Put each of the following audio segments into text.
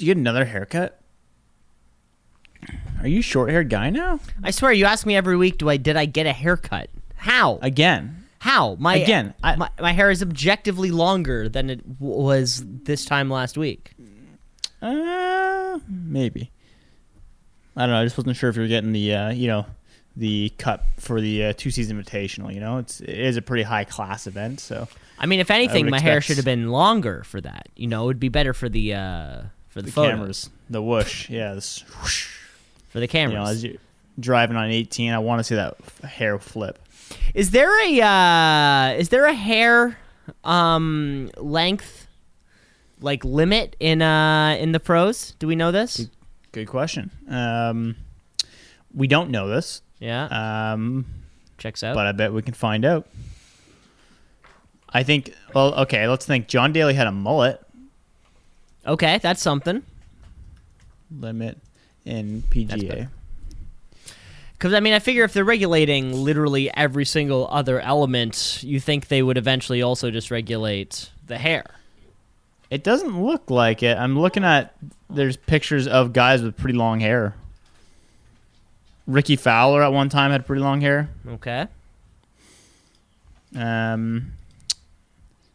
you get another haircut? Are you a short haired guy now? I swear, you ask me every week, do I did I get a haircut? How? Again. How? My Again, I- my, my hair is objectively longer than it w- was this time last week. Uh, maybe. I don't know. I just wasn't sure if you were getting the, uh, you know, the cut for the uh, two season invitational. You know, it's it is a pretty high class event. So I mean, if anything, my hair should have been longer for that. You know, it would be better for the uh for the, the cameras, the whoosh, yeah, whoosh. for the You cameras. know, as you driving on 18, I want to see that hair flip. Is there a uh, is there a hair um, length like limit in uh, in the pros? Do we know this? Good question. Um, we don't know this, Yeah, um, checks out. but I bet we can find out. I think. Well, okay. Let's think. John Daly had a mullet okay, that's something. limit in. PGA. Because I mean, I figure if they're regulating literally every single other element, you think they would eventually also just regulate the hair. It doesn't look like it. I'm looking at. There's pictures of guys with pretty long hair. Rickie Fowler at one time had pretty long hair. Okay. Um,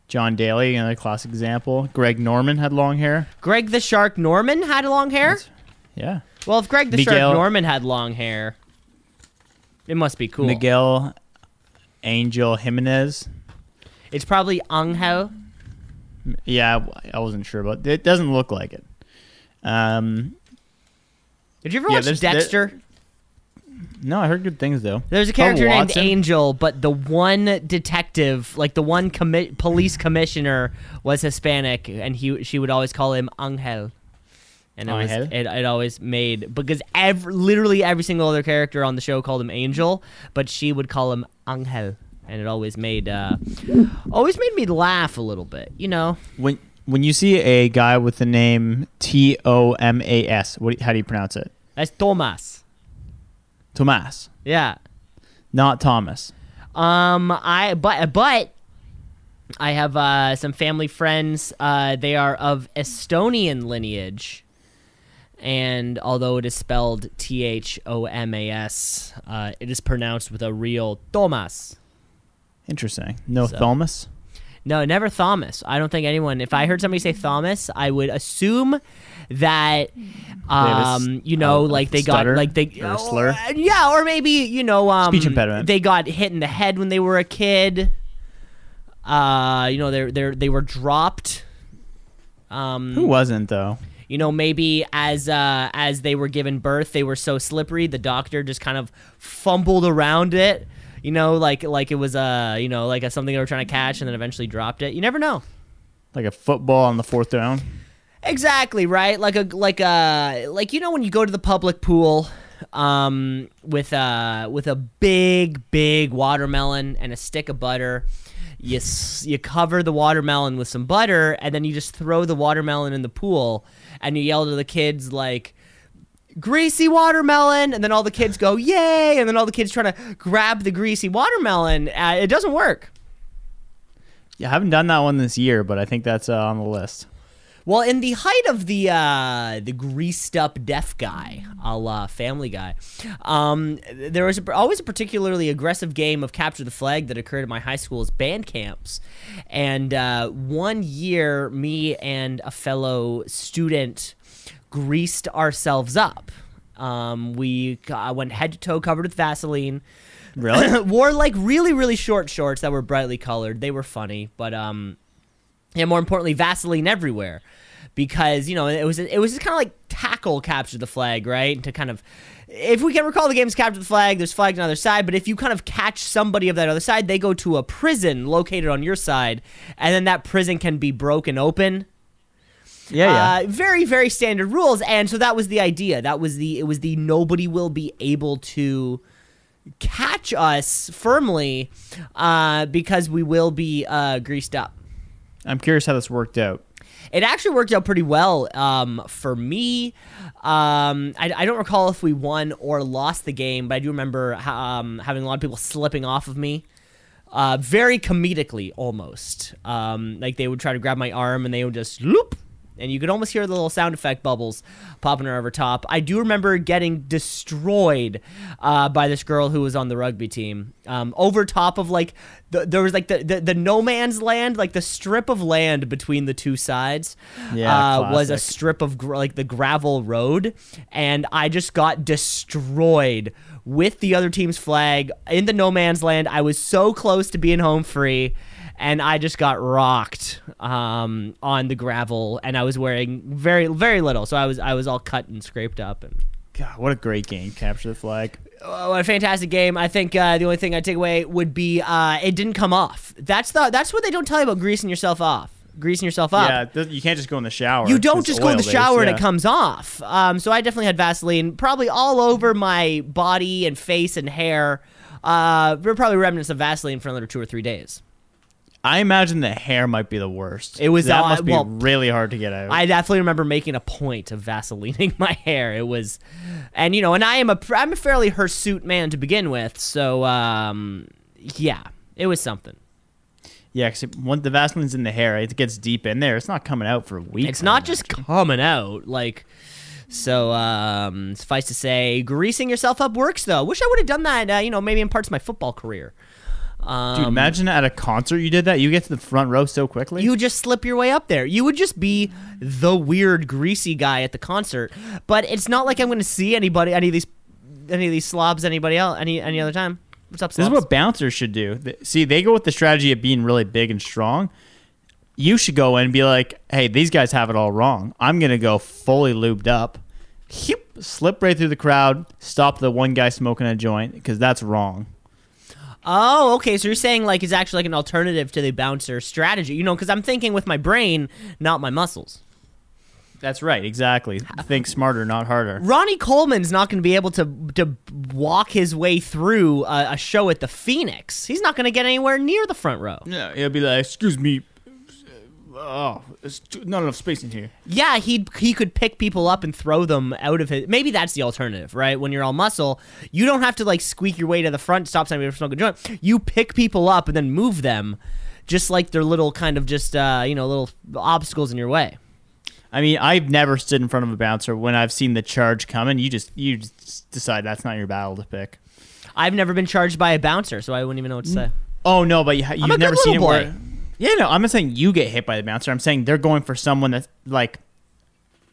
John Daly, another classic example. Greg Norman had long hair. Greg the Shark Norman had long hair. That's- Yeah. Well, if Greg the Miguel- Shark Norman had long hair, it must be cool. Miguel Angel Jimenez. It's probably Angel. Yeah, I wasn't sure, but it doesn't look like it. Um, Did you ever Yeah, watch there's- there- Dexter? No, I heard good things though. There's a character named Angel, but the one detective, like the one commi- police commissioner, was Hispanic, and he she would always call him Angel. And it was it, it always made because every literally every single other character on the show called him Angel, but she would call him Angel, and it always made uh, always made me laugh a little bit, you know. When when you see a guy with the name T O M A S, what? How do you pronounce it? That's Tomas. Tomas, Yeah. not Thomas. Um, I but but I have uh, some family friends. Uh, they are of Estonian lineage, and although it is spelled T H O M A S, uh, it is pronounced with a real Thomas. Interesting. No So- Thomas. No, never Thomas. I don't think anyone. If I heard somebody say Thomas, I would assume that, um, you know, a like they got like they or a slur? Oh, yeah, or maybe you know, um, Speech impediment. They got hit in the head when they were a kid. Uh, you know, they they they were dropped. Um, Who wasn't though? you know maybe as uh as they were given birth they were so slippery the doctor just kind of fumbled around it you know like like it was uh you know like a, something they were trying to catch and then eventually dropped it. You never know. Like a football on the fourth down. exactly right? Like a like a like you know when you go to the public pool um with uh with a big big watermelon and a stick of butter you s- you cover the watermelon with some butter and then you just throw the watermelon in the pool and you yell to the kids like greasy watermelon and then all the kids go yay and then all the kids try to grab the greasy watermelon uh, it doesn't work Yeah, I haven't done that one this year, but I think that's uh, on the list. Well, in the height of the uh, the greased up deaf guy, a la Family Guy, um, there was a, always a particularly aggressive game of capture the flag that occurred at my high school's band camps. And uh, one year, me and a fellow student greased ourselves up. Um, we got, went head to toe covered with Vaseline. Really? wore like really really short shorts that were brightly colored. They were funny, but um, and more importantly, Vaseline everywhere, because you know it was it was just kind of like tackle capture the flag, right? To kind of, if we can recall the game's capture the flag, there's flags on the other side, but if you kind of catch somebody of that other side, they go to a prison located on your side, and then that prison can be broken open. Yeah, yeah. Uh, very very standard rules, and so that was the idea. That was the it was the nobody will be able to catch us firmly uh, because we will be uh, greased up. I'm curious how this worked out. It actually worked out pretty well um, for me. Um, I, I don't recall if we won or lost the game, but I do remember ha- um, having a lot of people slipping off of me. Uh, very comedically, almost. Um, like they would try to grab my arm and they would just loop, and you could almost hear the little sound effect bubbles popping over top. I do remember getting destroyed uh, by this girl who was on the rugby team um, over top of like the, there was like the, the the no man's land, like the strip of land between the two sides. Yeah, uh, was a strip of gr- like the gravel road, and I just got destroyed with the other team's flag in the no man's land. I was so close to being home free, and I just got rocked um, on the gravel, and I was wearing very very little, so I was I was all cut and scraped up and. God, what a great game! Capture the flag. Oh, what a fantastic game! I think uh, the only thing I'd take away would be uh, it didn't come off. That's the that's what they don't tell you about greasing yourself off, greasing yourself up. Yeah, you can't just go in the shower. You don't just go in the shower and it comes off. Um, so I definitely had Vaseline, probably all over my body and face and hair. Uh, there were probably remnants of Vaseline for another two or three days. I imagine the hair might be the worst. It was, that uh, must be well, really hard to get out. I definitely remember making a point of Vaselining my hair. It was, and you know, and I am a I'm a fairly hirsute man to begin with. So um, yeah, it was something. yeah, because once the Vaseline's in the hair, it gets deep in there. It's not coming out for weeks. It's not just coming out like. So um, suffice to say, greasing yourself up works though. Wish I would have done that. Uh, you know, maybe in parts of my football career. Um, Dude, imagine at a concert you did that. You get to the front row so quickly. you just slip your way up there. You would just be the weird greasy guy at the concert. But it's not like I'm going to see anybody, any of these, any of these slobs, anybody else, any any other time. What's up, this is what bouncers should do. See, they go with the strategy of being really big and strong. You should go in and be like, "Hey, these guys have it all wrong. I'm gonna go fully lubed up, slip right through the crowd, stop the one guy smoking a joint because that's wrong." Oh, okay. So you're saying like it's actually like an alternative to the bouncer strategy, you know? Because I'm thinking with my brain, not my muscles. That's right, exactly. Think smarter, not harder. Ronnie Coleman's not going to be able to to walk his way through a, a show at the Phoenix. He's not going to get anywhere near the front row. Yeah, he'll be like, "Excuse me, oh, there's too- not enough space in here." Yeah, he he could pick people up and throw them out of his. Maybe that's the alternative, right? When you're all muscle, you don't have to like squeak your way to the front, to stop somebody from smoking a joint. You pick people up and then move them, just like they're little kind of just uh, you know little obstacles in your way. I mean, I've never stood in front of a bouncer when I've seen the charge coming. You just you just decide that's not your battle to pick. I've never been charged by a bouncer, so I wouldn't even know what to say. Oh no, but you, I'm you've good never seen it little where. Yeah, no, I'm not saying you get hit by the bouncer. I'm saying they're going for someone that's like,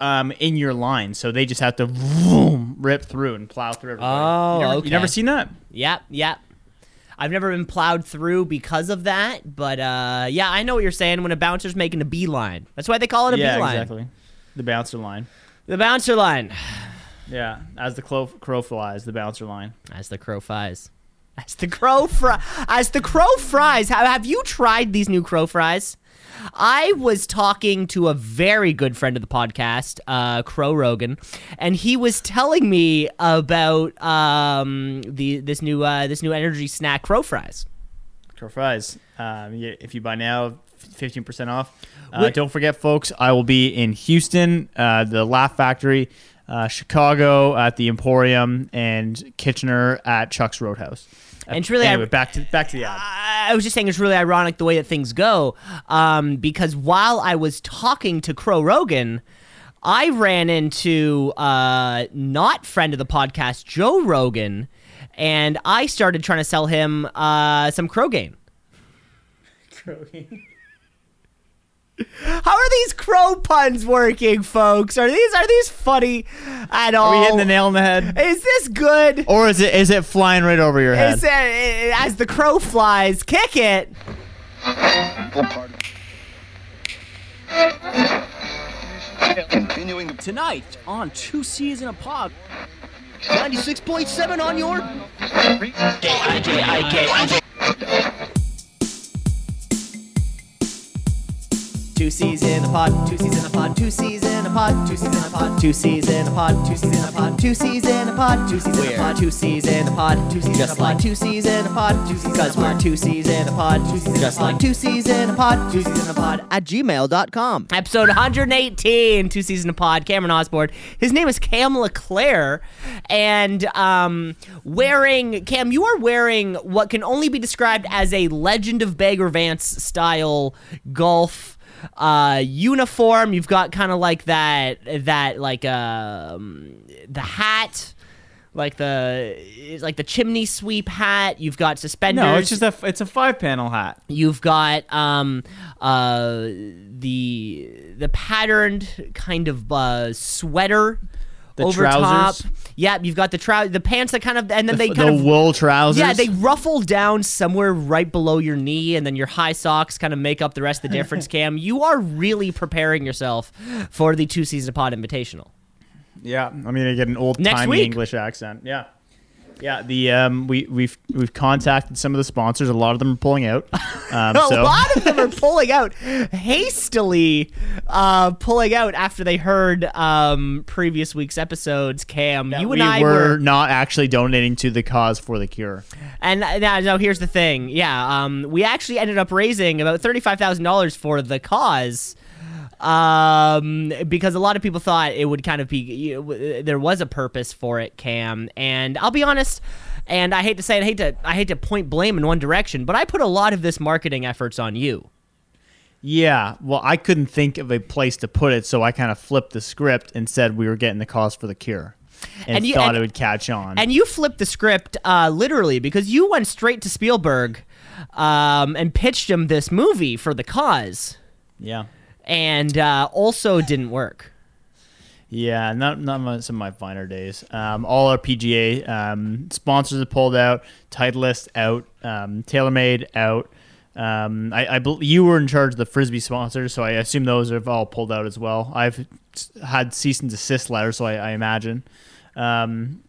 um, in your line, so they just have to vroom, rip through and plow through. Everybody. Oh, you never, okay. You never seen that? Yep, yep. I've never been plowed through because of that, but uh, yeah, I know what you're saying. When a bouncer's making a beeline, that's why they call it a yeah, beeline. exactly. The bouncer line. The bouncer line, Yeah, as the crow, crow flies, the bouncer line. as the crow flies, as the crow fry, as the crow fries. Have, you tried these new crow fries? I was talking to a very good friend of the podcast, uh, Crow Rogan, and he was telling me about um, the this new uh, this new energy snack, crow fries. Crow fries. Um, if you buy now, fifteen percent off. Uh, don't forget, folks. I will be in Houston, uh, the Laugh Factory, uh, Chicago at the Emporium, and Kitchener at Chuck's Roadhouse. And it's really- anyway, back to back to the ad. I was just saying it's really ironic the way that things go, um, because while I was talking to Crow Rogan, I ran into uh, not friend of the podcast Joe Rogan, and I started trying to sell him uh, some Crogaine. How are these crow puns working, folks? Are these are these funny at all? Are we hitting the nail on the head, Is this good? or is it is it flying right over your head? Is it, as the crow flies, kick it. Continuing Tonight on Two C's in a Pod. 96.7 on your Two C's in a pod, two C's in a pod, two C's in a pod, two C's in a pod, two C's in a pod, two C's in a pod, two C's in a pod, two C's in a pod, two C's in a pod, two C's in a pod, two C's in a pod, because we're two C's in a pod, just like two C's in a pod, two C's in a pod at gmail.com. Episode 118, two C's in a pod. Cameron Osborne. His name is Cam LeClaire, and um, wearing Cam, you are wearing what can only be described as a Legend of Bagger Vance style golf uh, uniform. You've got kind of like that that like um, the hat, like the it's like the chimney sweep hat. You've got suspenders. No, it's just a it's a five panel hat. You've got um uh the the patterned kind of uh, sweater The over trousers. top. Yeah, you've got the trou- the pants that kind of and then they the kind of wool trousers. yeah, they ruffle down somewhere right below your knee, and then your high socks kind of make up the rest of the difference. Cam, you are really preparing yourself for the two season pod invitational. Yeah, I'm gonna get an old timey. English accent. Yeah, yeah. The um, we we've we've contacted some of the sponsors. A lot of them are pulling out. Um, a so lot of them are pulling out hastily, uh, pulling out after they heard um, previous week's episodes. Cam, you we and I were, were not actually donating to the cause for the cure. And now, now here's the thing. Yeah, um, we actually ended up raising about thirty-five thousand dollars for the cause, um, because a lot of people thought it would kind of be you know, there was a purpose for it, Cam. And I'll be honest, and I hate to say it, I hate to I hate to point blame in one direction, but I put a lot of this marketing efforts on you. Yeah, well, I couldn't think of a place to put it, so I kind of flipped the script and said we were getting the cause for the cure, and, And you- thought and- it would catch on. And you flipped the script uh, literally because you went straight to Spielberg um, and pitched him this movie for the cause, yeah, and uh, also didn't work. yeah, not not some of my finer days. Um, all our PGA um, sponsors have pulled out. Titleist out. Um, TaylorMade out. Um, I, I bel you were in charge of the frisbee sponsors, so I assume those have all pulled out as well. I've had cease and desist letters, so I, I imagine. Um,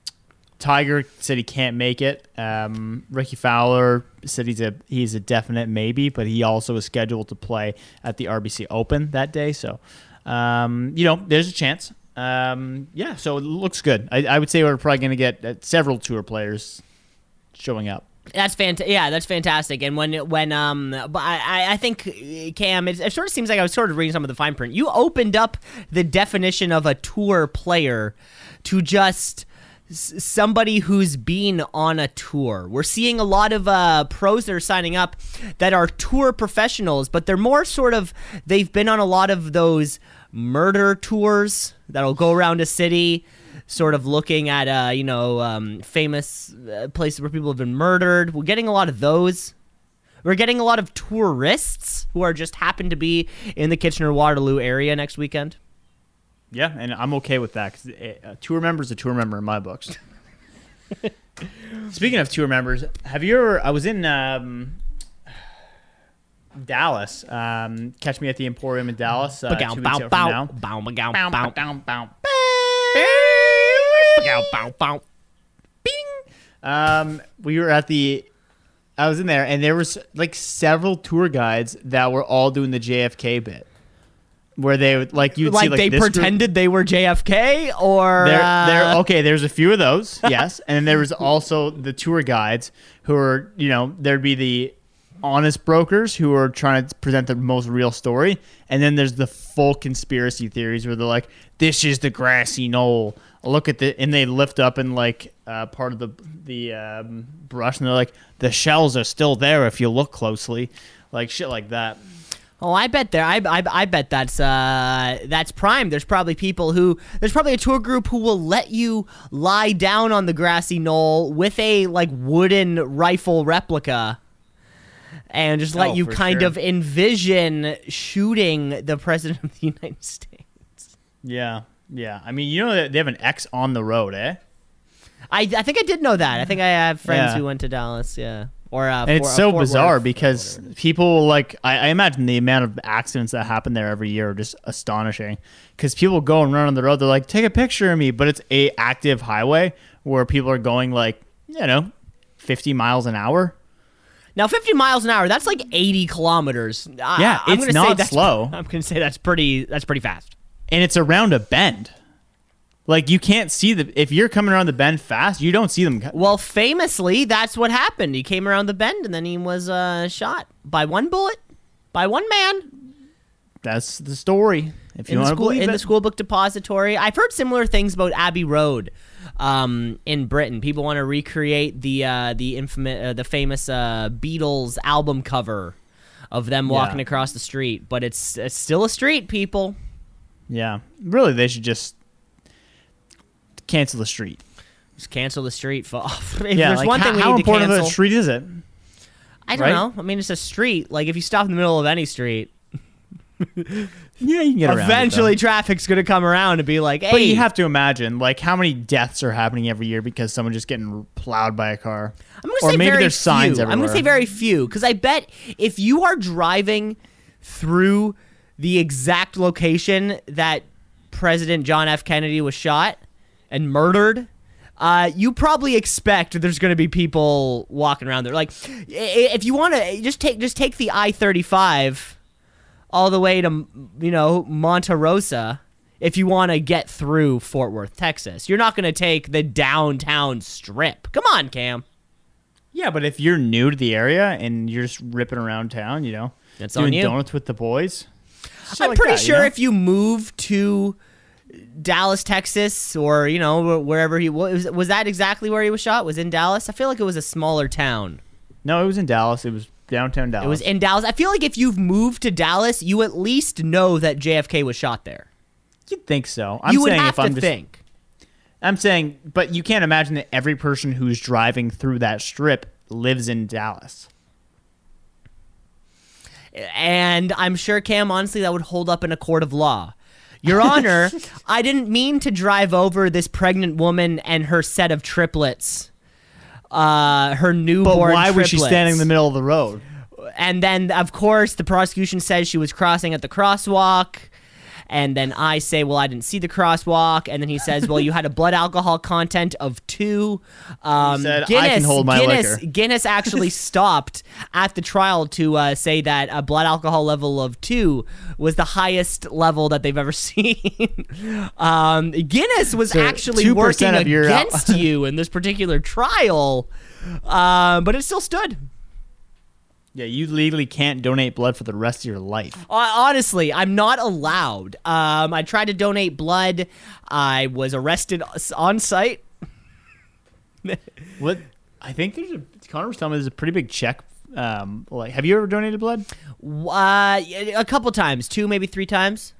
Tiger said he can't make it. Um, Rickie Fowler said he's a he's a definite maybe, but he also is scheduled to play at the RBC Open that day. So, um, you know, there's a chance. Um, yeah, so it looks good. I, I would say we're probably going to get uh, several tour players showing up. That's fantastic. Yeah, that's fantastic. And when when um, but I I- think uh, Cam, it, it sort of seems like I was sort of reading some of the fine print. You opened up the definition of a tour player to just somebody who's been on a tour. We're seeing a lot of uh, pros that are signing up that are tour professionals, but they're more sort of they've been on a lot of those murder tours that'll go around a city sort of looking at uh, you know um, famous uh, places where people have been murdered. We're getting a lot of those. We're getting a lot of tourists who are just happen to be in the Kitchener Waterloo area next weekend. Yeah, and I'm okay with that because a tour member is a tour member in my books. Speaking of tour members, have you ever? I was in um, Dallas. Um, catch me at the Emporium in Dallas. Uh, two bow, weeks out bow, from now. bow, bow, Bow, bow, bow, bow. bow, bow, bow. Um, we were at the. I was in there, and there was like several tour guides that were all doing the JFK bit, where they would like you'd Like, see like they this group- pretended they were JFK, or There, uh, there. Okay, there's a few of those, yes, and there was also the tour guides who are, you know, there'd be the honest brokers who are trying to present the most real story, and then there's the full conspiracy theories where they're like, "This is the grassy knoll. Look at the," and they lift up and like uh, part of the the um, brush, and they're like, "The shells are still there if you look closely," like shit like that. Oh, I bet there. I, I, I bet that's uh that's prime. There's probably people who there's probably a tour group who will let you lie down on the grassy knoll with a like wooden rifle replica, and just let Oh, you kind sure. of envision shooting the president of the United States. Yeah, yeah. I mean, you know, they have an X on the road, eh? I, I think I did know that. I think I have friends Yeah. who went to Dallas. Yeah, or uh, And For- it's uh, so Fort bizarre because people like I, I imagine the amount of accidents that happen there every year are just astonishing. Because people go and run on the road, they're like, "Take a picture of me," but it's a active highway where people are going like you know, fifty miles an hour. Now, 50 miles an hour, that's like 80 kilometers. I- Yeah, I'm it's not slow. I'm to say that's pretty that's pretty fast. and it's around a bend. Like you can't see the if you're coming around the bend fast, you don't see them. co- Well, famously, that's what happened. He came around the bend and then he was uh, shot by one bullet, by one man That's the story. If you in the want to school believe in the it. school book depository. I've heard similar things about Abbey Road um, in Britain. People want to recreate the uh, the infamous, uh, the famous uh, Beatles album cover of them Yeah. walking across the street, but it's it's still a street, people. Yeah, really, they should just cancel the street. Just cancel the street. For, if yeah, there's like, one how, thing we how need to important of a street is it? I don't right? know. I mean, it's a street. Like if you stop in the middle of any street, Yeah, you can get around. eventually traffic's gonna come around and be like, "Hey, But you have to imagine, like, how many deaths are happening every year because someone just getting plowed by a car. I'm gonna or say maybe very there's signs few. I'm gonna say very few because I bet if you are driving through the exact location that President John F. Kennedy was shot and murdered. Uh, you probably expect there's going to be people walking around there. Like, if you want to just take just take the I-35 all the way to you know Monte Rosa, if you want to get through Fort Worth, Texas, you're not going to take the downtown strip. Come on, Cam. Yeah, but if you're new to the area and you're just ripping around town, you know, That's doing on you. donuts with the boys. I'm like pretty that, you sure know? if you move to Dallas, Texas, or you know wherever he was, was that exactly where he was shot? Was in Dallas? I feel like it was a smaller town. no, it was in Dallas. It was downtown Dallas. It was in Dallas. I feel like if you've moved to Dallas, you at least know that JFK was shot there. You'd think so. I'm you would saying have if I'm to just, think. I'm saying, but you can't imagine that every person who's driving through that strip lives in Dallas. And I'm sure, Cam, honestly, that would hold up in a court of law. Your Honor, I didn't mean to drive over this pregnant woman and her set of triplets. Uh, her newborn. But why was she standing in the middle of the road? and then of course the prosecution says she was crossing at the crosswalk and then I say, well, I didn't see the crosswalk. And then he says, well, you had a blood alcohol content of two. Um, said, "I Guinness, can hold my Guinness, liquor." Guinness actually stopped at the trial to uh, say that a blood alcohol level of two was the highest level that they've ever seen. um, Guinness was So actually working your al- against you in this particular trial, um, but it still stood. Yeah, you legally can't donate blood for the rest of your life. Honestly, I'm not allowed. Um, I tried to donate blood. I was arrested on site. What? I think there's a. Connor was telling me there's a pretty big check. Um, like, have you ever donated blood? Uh, a couple times, two maybe three times.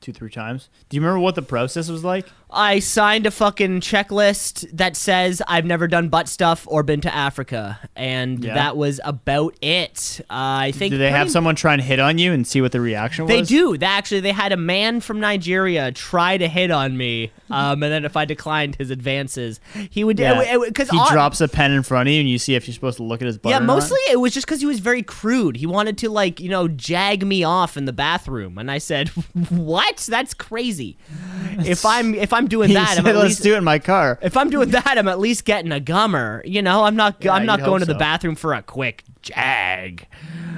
Two, three times. Do you remember what the process was like? I signed a fucking checklist that says I've never done butt stuff or been to Africa, and Yeah. that was about it. Uh, I think. Did they have someone try and hit on you and see what the reaction was? They do. They actually they had a man from Nigeria try to hit on me, um, and then if I declined his advances, he would Yeah. because he drops a pen in front of you and you see if you're supposed to look at his butt. Yeah, or not. mostly it was just because he was very crude. He wanted to like you know jag me off in the bathroom, and I said, "What? That's crazy. If I'm if I'm doing He that, I'm said, at "Let's least do it in my car." if I'm doing that, I'm at least getting a gummer. You know, I'm not Yeah, I'm not going hope to the bathroom for a quick jag.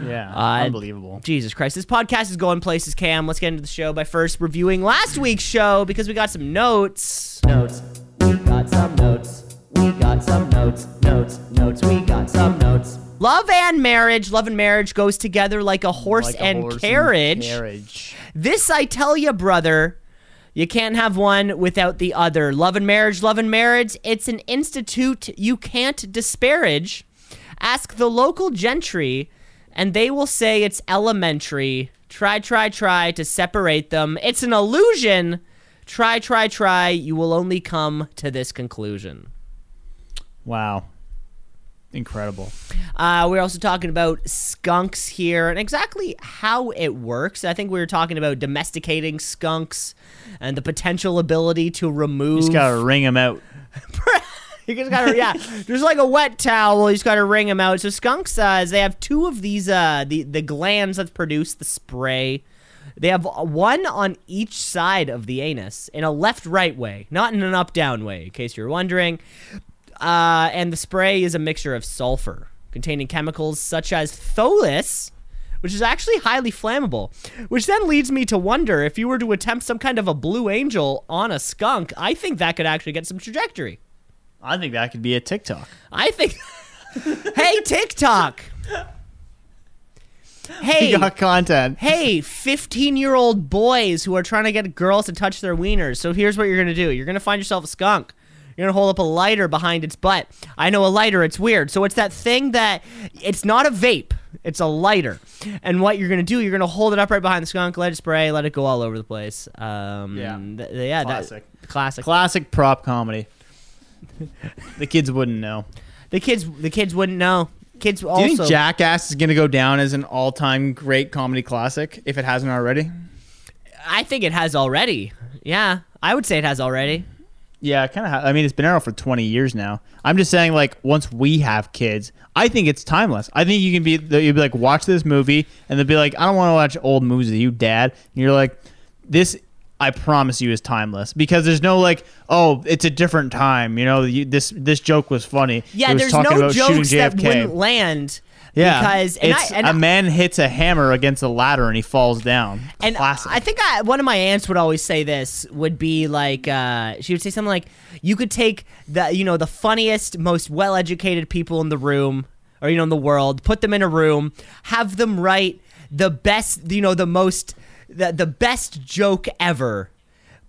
Yeah, Uh, unbelievable. Jesus Christ, this podcast is going places. Cam, let's get into the show by first reviewing last week's show because we got some notes. Notes. We got some notes. We got some notes. Notes. Notes. We got some notes. Love and marriage. Love and marriage goes together like a horse, Like a and, horse carriage. carriage. This I tell you, brother. You can't have one without the other. Love and marriage, love and marriage. It's an institute you can't disparage. Ask the local gentry, and they will say it's elementary. Try, try, try to separate them. It's an illusion. Try, try, try. You will only come to this conclusion. Wow, incredible. Uh, we're also talking about skunks here and exactly how it works. I think we were talking about domesticating skunks and the potential ability to remove. You just gotta ring him out. you just gotta, yeah. There's like a wet towel. You just gotta wring them out. So skunks, uh, they have two of these, uh, the the glands that produce the spray. They have one on each side of the anus in a left-right way, not in an up-down way. In case you're wondering. Uh, and the spray is a mixture of sulfur containing chemicals such as thiols, which is actually highly flammable. Which then leads me to wonder if you were to attempt some kind of a blue angel on a skunk, I think that could actually get some trajectory. I think that could be a TikTok. I think. hey, TikTok! Hey, You got content. hey, 15 year old boys who are trying to get girls to touch their wieners. So here's what you're going to do you're going to find yourself a skunk. You're going to hold up a lighter behind its butt. I know a lighter, it's weird. So it's that thing that it's not a vape. It's a lighter, and what you're gonna do, you're gonna hold it up right behind the skunk, let it spray, let it go all over the place. Um, Yeah. th- yeah, Classic. That, classic. Classic prop comedy. the kids wouldn't know. the kids, the kids wouldn't know. Kids Do also. you think Jackass is going to go down as an all-time great comedy classic if it hasn't already? I think it has already. Yeah, I would say it has already. Yeah, kind of. Ha- I mean, it's been around for 20 years now. I'm just saying, like, once we have kids, I think it's timeless. I think you can be, you'd be like, watch this movie, and they'll be like, I don't want to watch old movies with you, Dad. And you're like, this, I promise you, is timeless because there's no like, oh, it's a different time. You know, you, this this joke was funny. Yeah, was there's no jokes that wouldn't land. Yeah, because and it's I, and a man hits a hammer against a ladder and he falls down. And Classic. I think I, one of my aunts would always say this would be like uh, she would say something like you could take the you know the funniest most well educated people in the room or you know in the world put them in a room have them write the best you know the most the, the best joke ever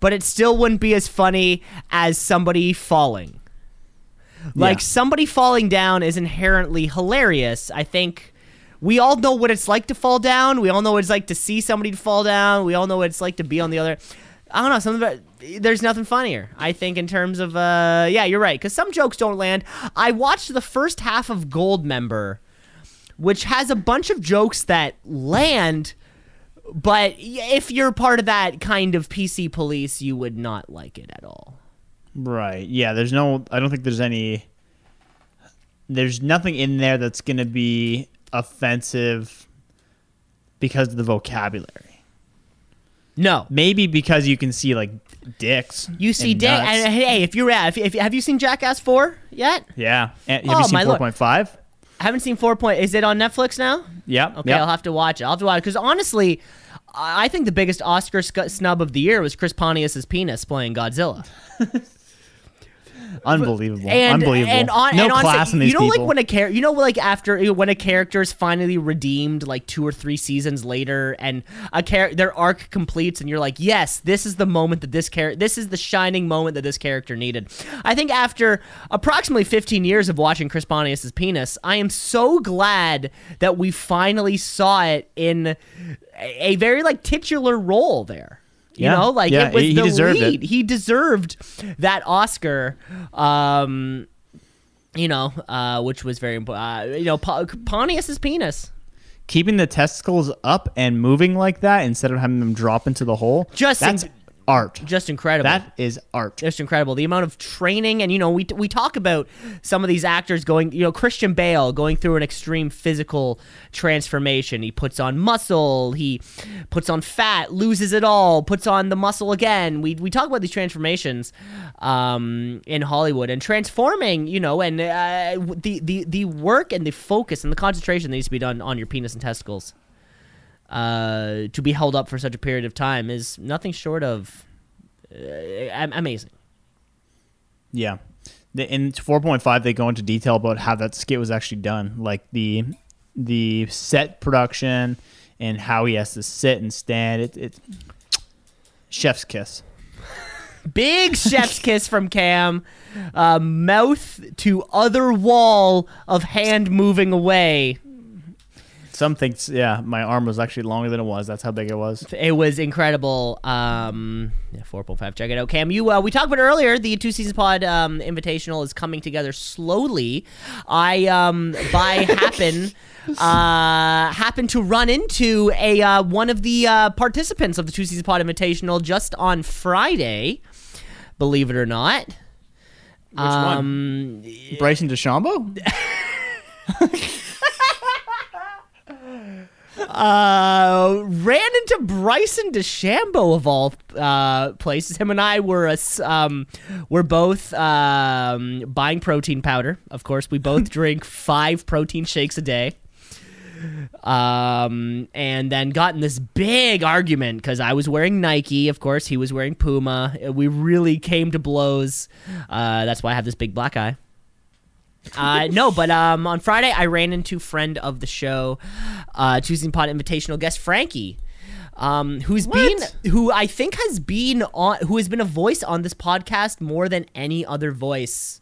but it still wouldn't be as funny as somebody falling like Yeah. somebody falling down is inherently hilarious. I think we all know what it's like to fall down. We all know what it's like to see somebody fall down. We all know what it's like to be on the other. I don't know. Something about there's nothing funnier. I think in terms of uh, yeah, you're right. Because some jokes don't land. I watched the first half of Goldmember, which has a bunch of jokes that land. But if you're part of that kind of PC police, you would not like it at all. Right. Yeah, there's no I don't think there's any there's nothing in there that's going to be offensive because of the vocabulary. No, Maybe because you can see like dicks. You see, and da- nuts. and hey, if you're at, if, if have you seen Jackass Four yet? yeah. And have Oh, you seen my 4.5? I haven't seen Four Point. Is it on Netflix now? Yeah. Okay, yeah. I'll have to watch it. I'll have to watch it because honestly, I I think the biggest Oscar sc- snub of the year was Chris Pontius's penis playing Godzilla. Unbelievable. And Unbelievable. and on no and class in these you know, people. like when a character, you know, like after when a character is finally redeemed, like two or three seasons later, and a char- their arc completes, and you're like, yes, this is the moment that this character, this is the shining moment that this character needed. I think after approximately 15 years of watching Chris Pontius's penis, I am so glad that we finally saw it in a very like titular role there. You Yeah. know, like Yeah, it was he- he the deserved it. lead. He deserved that Oscar. Um, you know, uh, which was very important. Uh, you know, pa- Pontius's penis. Keeping the testicles up and moving like that instead of having them drop into the hole. Just that's art. Just incredible. That is art. just incredible. The amount of training, and you know, we we talk about some of these actors going, you know, Christian Bale going through an extreme physical transformation. He puts on muscle, he puts on fat, loses it all, puts on the muscle again. We we talk about these transformations um, in Hollywood and transforming, you know, and uh, the the the work and the focus and the concentration that needs to be done on your penis and testicles. Uh, to be held up for such a period of time is nothing short of uh, amazing. Yeah. In 4.5, they go into detail about how that skit was actually done, like the the set production and how he has to sit and stand. It, it chef's kiss. Big chef's kiss from Cam. Uh, mouth to other wall of hand moving away. Some thinks, yeah, my arm was actually longer than it was. That's how big it was. It was incredible. Um, yeah, 4.5. Check it out, Cam. You uh, we talked about earlier. The two seasons pod um, invitational is coming together slowly. I um, by happen uh, happened to run into a uh, one of the uh, participants of the two seasons pod invitational just on Friday. Believe it or not. Which one? Um, Bryson DeChambeau? uh, ran into Bryson DeChambeau of all uh, places. Him and I were a s um, we're both um, buying protein powder. Of course, we both drink five protein shakes a day. Um, and then got in this big argument because I was wearing Nike. Of course, he was wearing Puma. We really came to blows. Uh, that's why I have this big black eye. Uh, no, but um, on Friday I ran into friend of the show, uh, Choosing Pot Invitational guest Frankie, um, who's been who I think has been on who has been a voice on this podcast more than any other voice.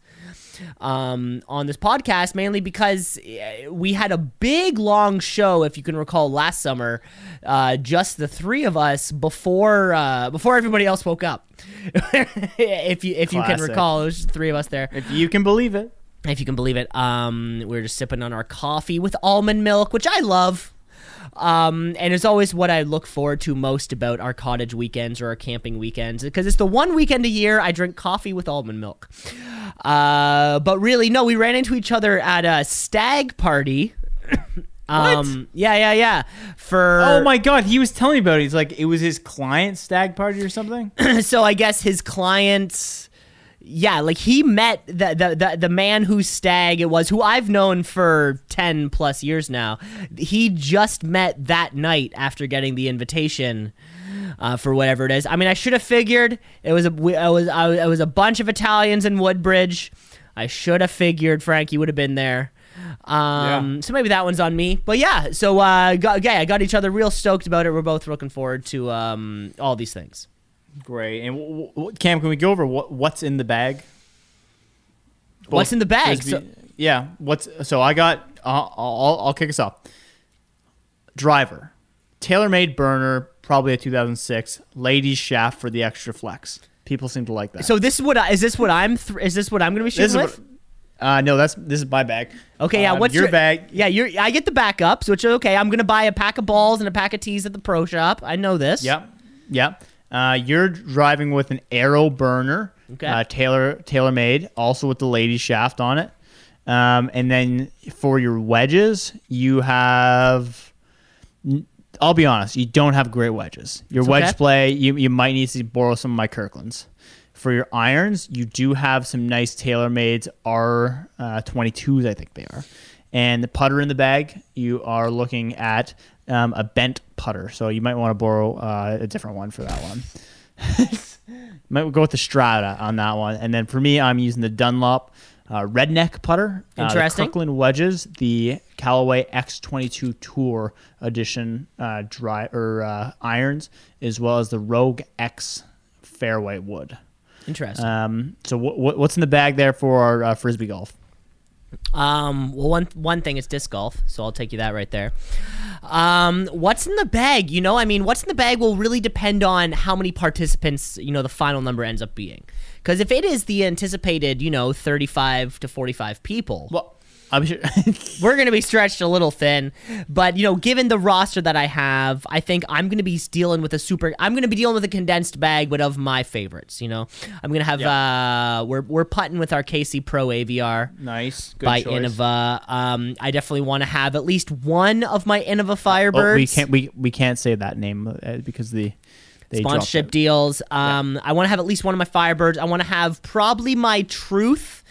um, on this podcast, mainly because uh, we had a big long show, if you can recall, last summer, uh, just the three of us before uh, before everybody else woke up. if you if you can recall, it was just the three of us there If you can believe it. If you can believe it. Um, we're just sipping on our coffee with almond milk, which I love. Um, and it's always what I look forward to most about our cottage weekends or our camping weekends because it's the one weekend a year I drink coffee with almond milk. Uh, but really, no, we ran into each other at a stag party. um, yeah, yeah, yeah. For Oh my god, he was telling me about it. He's like, it was his client stag party or something. so I guess his client, yeah, like he met the, the the the man whose stag it was, who I've known for ten plus years now. He just met that night after getting the invitation. Uh, for whatever it is, I mean, I should have figured it was a we- it was I, was- it was a bunch of Italians in Woodbridge. I should have figured Frankie would have been there. Um, so maybe that one's on me. But yeah, so uh, got, yeah, I got each other real stoked about it. We're both looking forward to um, all these things. Great. And w- w- Cam, can we go over what what's in the bag? What's in the bag? Frisbee- So- yeah. What's so I got. Uh, I'll I'll kick us off. Driver, TaylorMade burner, probably a 2006 ladies shaft for the extra flex. People seem to like that. So this is what I, is this what I'm th- is this what I'm gonna be this shooting with? uh, no, that's this is my bag. Okay, yeah. Um, What's your, bag? Yeah, you're. I get the backups, which okay. I'm gonna buy a pack of balls and a pack of tees at the pro shop. I know this. Yep. Yep. Uh, you're driving with an AeroBurner, Okay. uh, tailor tailor made, also with the lady shaft on it. Um, and then for your wedges, you have. I'll be honest, you don't have great wedges. Your wedge play, you, you might need to borrow some of my Kirklands. For your irons, you do have some nice TaylorMade's R uh, 22s, I think they are. And the putter in the bag, you are looking at um, a bent putter. So you might want to borrow uh, a different one for that one. might go with the Strata on that one. And then for me, I'm using the Dunlop uh, Redneck putter. Uh, Interesting. the Kirkland wedges, the Callaway X22 Tour Edition uh, dry or uh, irons, as well as the Rogue X fairway wood. Interesting. Um, so what, what, what's in the bag there for our uh, frisbee golf? Um, well, one one thing is disc golf, so I'll take you that right there. Um, what's in the bag? You know, I mean, what's in the bag will really depend on how many participants, you know, the final number ends up being. Because if it is the anticipated, you know, thirty-five to forty-five people, Well, I'm sure. we're going to be stretched a little thin. But, you know, given the roster that I have, I think I'm going to be dealing with a super. I'm going to be dealing with a condensed bag, but of my favorites. You know, I'm going to have. uh We're we're putting with our KC Pro Aviar nice. Good by choice. Innova. Um, I definitely want to have at least one of my Innova Oh, Firebirds. we can't we, we can't say that name uh, because the sponsorship deals. Um, I want to have at least one of my Firebirds. I want to have probably my Truth,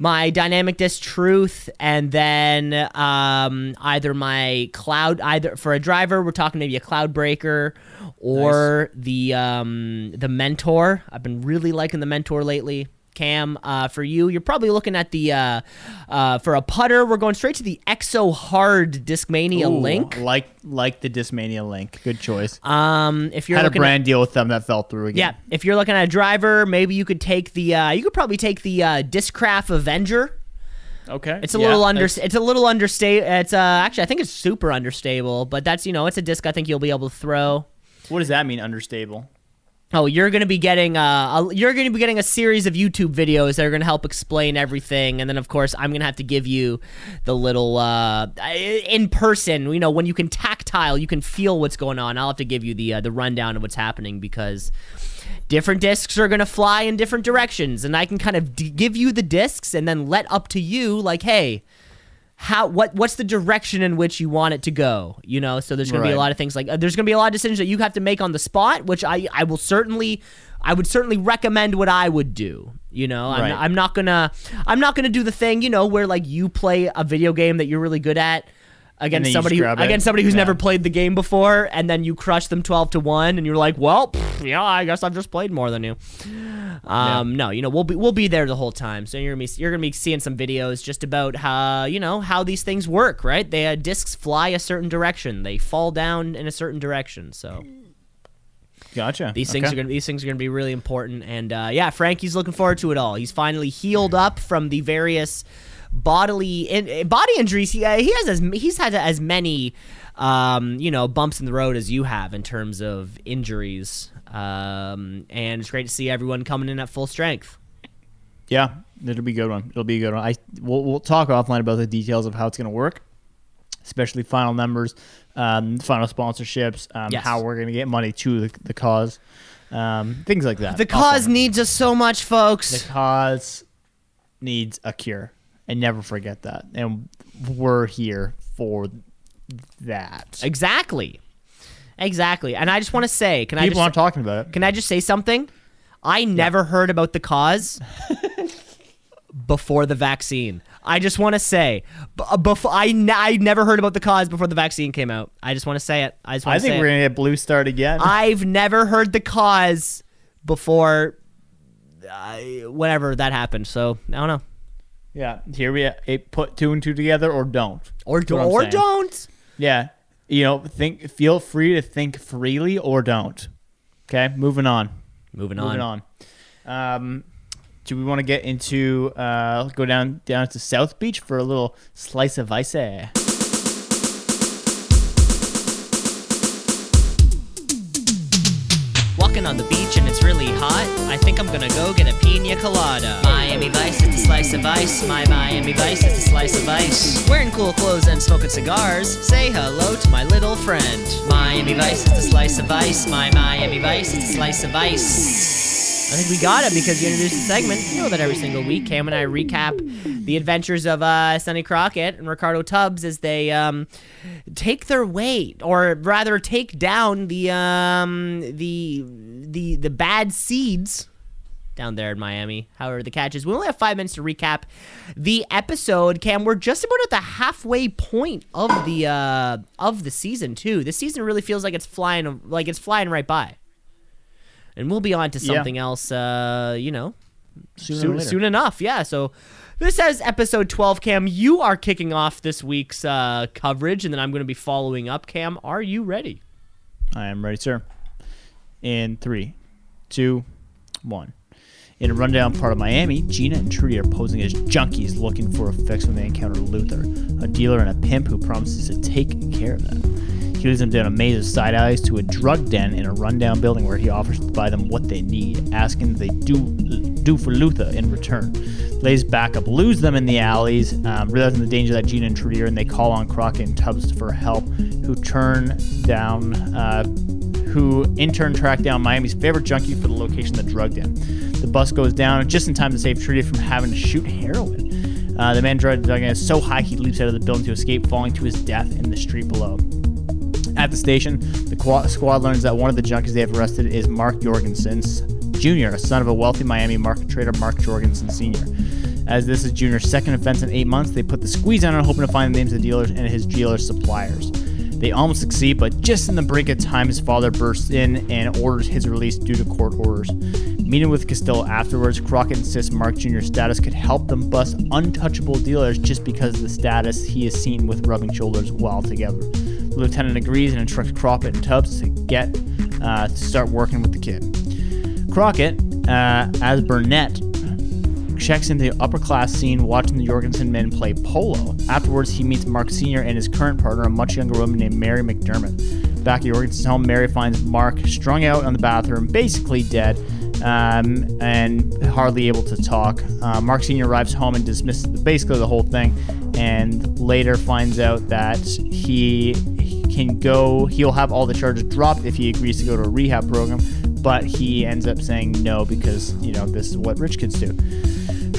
my Dynamic Disc Truth, and then um, either my Cloud. Either for a driver, we're talking maybe a Cloud Breaker, or the um, the Mentor. I've been really liking the Mentor lately. Cam, uh, for you, you're probably looking at the uh, uh, for a putter. We're going straight to the Exo Hard Discmania Ooh, Link. like like the Discmania Link. Good choice. Um, if you're Had a looking at- brand deal with them that fell through again. Yeah, if you're looking at a driver, maybe you could take the. Uh, you could probably take the uh, Discraft Avenger. Okay. It's a Yeah, little under. that's- It's a little understable. It's uh, actually I think it's super understable, but that's you know it's a disc I think you'll be able to throw. What does that mean? Understable. Oh, you're gonna be getting uh, a, you're gonna be getting a series of YouTube videos that are gonna help explain everything, and then of course I'm gonna have to give you the little uh, in person. You know, when you can tactile, you can feel what's going on. I'll have to give you the uh, the rundown of what's happening because different discs are gonna fly in different directions, and I can kind of d- give you the discs and then let up to you like, hey. How what what's the direction in which you want it to go? You know, so there's gonna be a lot of things like uh, there's gonna be a lot of decisions that you have to make on the spot, which I I will certainly I would certainly recommend what I would do. You know, I'm, Right. I'm not gonna I'm not gonna do the thing you know where like you play a video game that you're really good at against somebody who, against somebody who's Yeah. never played the game before, and then you crush them twelve to one, and you're like, well, pff, yeah, I guess I've just played more than you. Um, no, you know, we'll be we'll be there the whole time. So you're gonna be you're gonna be seeing some videos just about how you know how these things work, right? They uh, discs fly a certain direction, they fall down in a certain direction. So Gotcha. These things Okay. are gonna these things are gonna be really important, and uh, yeah, Frankie's looking forward to it all. He's finally healed up from the various bodily in, body injuries. He, uh, he has as he's had as many um, you know bumps in the road as you have in terms of injuries, um, and it's great to see everyone coming in at full strength. Yeah, it'll be a good one. It'll be a good one. I we'll, we'll talk offline about the details of how it's going to work, especially final numbers, um, final sponsorships, um, Yes. how we're going to get money to the, the cause, um, things like that. The cause Offline. needs us so much, folks. the cause needs a cure, and never forget that. And we're here for that. exactly, exactly. And I just want to say, can I People just aren't talking about it. Can I just say something? I never heard about the cause before the vaccine. I just want to say, before I, n- I never heard about the cause before the vaccine came out. I just want to say it. I just I think we're it. to get blue start again. I've never heard the cause before uh, whenever that happened. So I don't know. Yeah, here we it put two and two together or don't. Or do or saying. don't. Yeah. You know, think feel free to think freely or don't. Okay, moving on. Moving on. Moving on. Um do we want to get into uh go down down to South Beach for a little slice of ice? On the beach and it's really hot. I think I'm gonna go get a pina colada. Miami Vice is the slice of ice. My Miami Vice is the slice of ice. Wearing cool clothes and smoking cigars. Say hello to my little friend. Miami Vice is the slice of ice. My Miami Vice is the slice of ice. I think we got it because you introduced the segment. You know that every single week, Cam and I recap the adventures of uh, Sonny Crockett and Ricardo Tubbs as they um, take their weight, or rather, take down the um, the the the bad seeds down there in Miami. However, the catch is we only have five minutes to recap the episode. Cam, we're just about at the halfway point of the uh, of the season too. This season really feels like it's flying like it's flying right by. And we'll be on to Yeah. something else, uh, you know, Sooner soon, soon enough. Yeah. So this is episode 12. Cam, you are kicking off this week's uh, coverage, and then I'm going to be following up. Cam, are you ready? I am ready, sir. In three, two, one. In a rundown part of Miami, Gina and Trudy are posing as junkies looking for a fix when they encounter Luther, a dealer and a pimp who promises to take care of them. He leads them down a maze of side alleys to a drug den in a rundown building where he offers to buy them what they need, asking if they do do for Luther in return. Lays backup lose them in the alleys, um, realizing the danger that Gina and Trudy are in. They call on Crockett and Tubbs for help, who turn down uh, who in turn track down Miami's favorite junkie for the location of the drug den. The bus goes down just in time to save Trudy from having to shoot heroin. Uh, the man drug den is so high he leaps out of the building to escape, falling to his death in the street below. At the station, the squad learns that one of the junkies they have arrested is Mark Jorgensen Jr., a son of a wealthy Miami market trader, Mark Jorgensen Sr. As this is Jr.'s second offense in eight months, they put the squeeze on him, hoping to find the names of the dealers and his dealer suppliers. They almost succeed, but just in the brink of time, his father bursts in and orders his release due to court orders. Meeting with Castillo afterwards, Crockett insists Mark Jr.'s status could help them bust untouchable dealers just because of the status he is seen with rubbing shoulders while together. Lieutenant agrees and instructs Crockett and Tubbs to get uh, to start working with the kid. Crockett, uh, as Burnett, checks into the upper class scene watching the Jorgensen men play polo. Afterwards, he meets Mark Sr. and his current partner, a much younger woman named Mary McDermott. Back at Jorgensen's home, Mary finds Mark strung out on the bathroom, basically dead, um, and hardly able to talk. Uh, Mark Sr. arrives home and dismisses basically the whole thing, and later finds out that he can go, he'll have all the charges dropped if he agrees to go to a rehab program, but he ends up saying no because, you know, this is what rich kids do.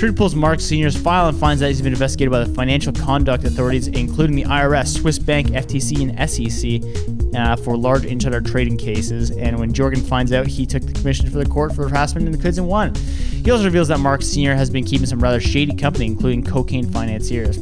Trudy pulls Mark Sr.'s file and finds that he's been investigated by the financial conduct authorities, including the IRS, Swiss Bank, FTC, and SEC, uh, for large insider trading cases. And when Jorgen finds out, he took the commission for the court for harassment in the kids and won. He also reveals that Mark Sr. has been keeping some rather shady company, including cocaine financiers.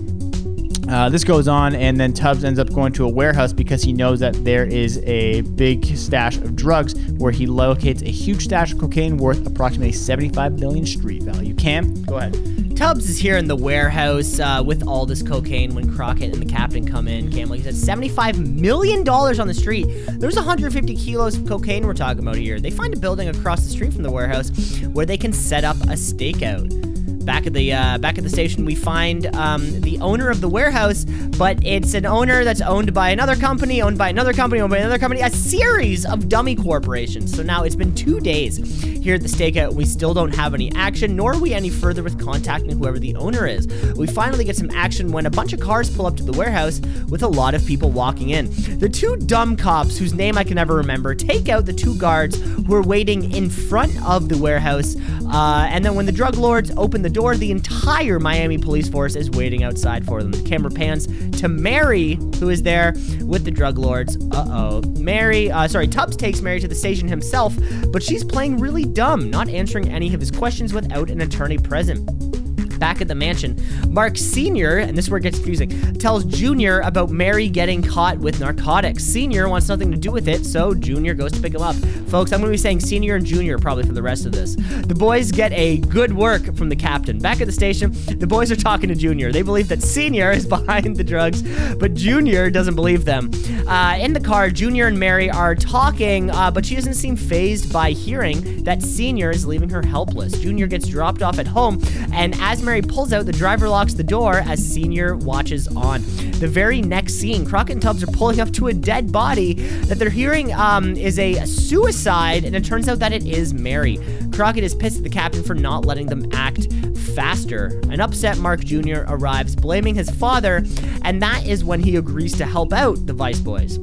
Uh, this goes on, and then Tubbs ends up going to a warehouse because he knows that there is a big stash of drugs where he locates a huge stash of cocaine worth approximately 75 million street value. Cam, go ahead. Tubbs is here in the warehouse uh, with all this cocaine when Crockett and the captain come in. Cam, like he said, $75 million on the street. There's 150 kilos of cocaine we're talking about here. They find a building across the street from the warehouse where they can set up a stakeout. Back at the uh, back at the station, we find um, the owner of the warehouse, but it's an owner that's owned by another company, owned by another company, owned by another company, a series of dummy corporations. So now it's been two days here at the stakeout. We still don't have any action, nor are we any further with contacting whoever the owner is. We finally get some action when a bunch of cars pull up to the warehouse with a lot of people walking in. The two dumb cops, whose name I can never remember, take out the two guards who are waiting in front of the warehouse. Uh, and then when the drug lords open the door, the entire Miami police force is waiting outside for them. The camera pans to Mary, who is there with the drug lords. Uh oh. Mary, uh, sorry, Tubbs takes Mary to the station himself, but she's playing really dumb, not answering any of his questions without an attorney present back at the mansion, Mark Sr., and this is where it gets confusing, tells Junior about Mary getting caught with narcotics. Senior wants nothing to do with it, so Junior goes to pick him up. Folks, I'm going to be saying Senior and Junior probably for the rest of this. The boys get a good work from the captain. Back at the station, the boys are talking to Junior. They believe that Senior is behind the drugs, but Junior doesn't believe them. Uh, in the car, Junior and Mary are talking, uh, but she doesn't seem phased by hearing that Senior is leaving her helpless. Junior gets dropped off at home, and as Mary pulls out, the driver locks the door as Senior watches on. The very next scene, Crockett and Tubbs are pulling up to a dead body that they're hearing um, is a suicide, and it turns out that it is Mary. Crockett is pissed at the captain for not letting them act faster. An upset Mark Jr. arrives, blaming his father, and that is when he agrees to help out the Vice Boys.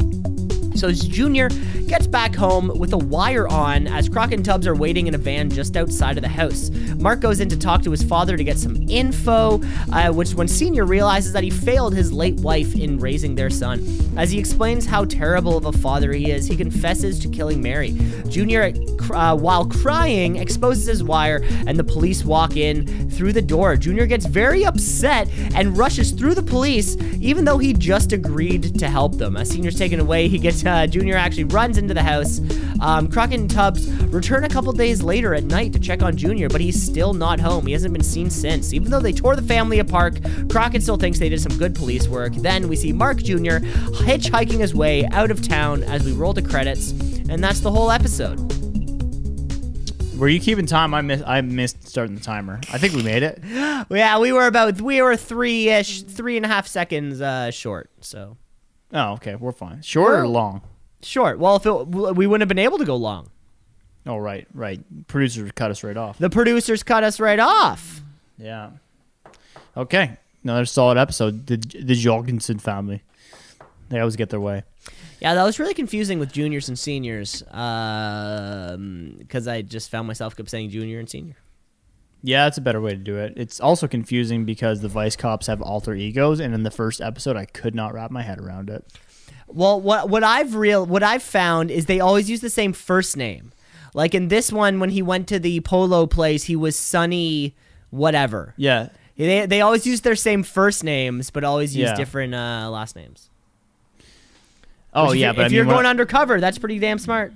So Junior gets back home with a wire on as Crockett and Tubbs are waiting in a van just outside of the house. Mark goes in to talk to his father to get some info, uh, which when Senior realizes that he failed his late wife in raising their son. As he explains how terrible of a father he is, he confesses to killing Mary. Junior, uh, while crying, exposes his wire, and the police walk in through the door. Junior gets very upset and rushes through the police, even though he just agreed to help them. As Senior's taken away, he gets uh, Junior actually runs into the house. Um, Crockett and Tubbs return a couple days later at night to check on Junior, but he's still not home. He hasn't been seen since. Even though they tore the family apart, Crockett still thinks they did some good police work. Then we see Mark Jr. hitchhiking his way out of town as we roll the credits, and that's the whole episode. Were you keeping time? I missed. I missed starting the timer. I think we made it. Yeah, we were about we were three ish, three and a half seconds uh, short. So Oh, okay. We're fine. Short or Well- long? short. Well, if it, we wouldn't have been able to go long. Oh, right, right. Producers cut us right off. The producers cut us right off. Yeah. Okay. Another solid episode. The the Jorgensen family. They always get their way. Yeah, that was really confusing with juniors and seniors um, because I just found myself kept saying junior and senior. Yeah, that's a better way to do it. It's also confusing because the Vice cops have alter egos, and in the first episode, I could not wrap my head around it. Well, what what I've real what I've found is they always use the same first name. Like in this one, when he went to the polo place, he was Sonny, whatever. Yeah. They they always use their same first names, but always use Yeah. different uh, last names. Oh Which if yeah, you- but if I mean, you're when going I- undercover, that's pretty damn smart.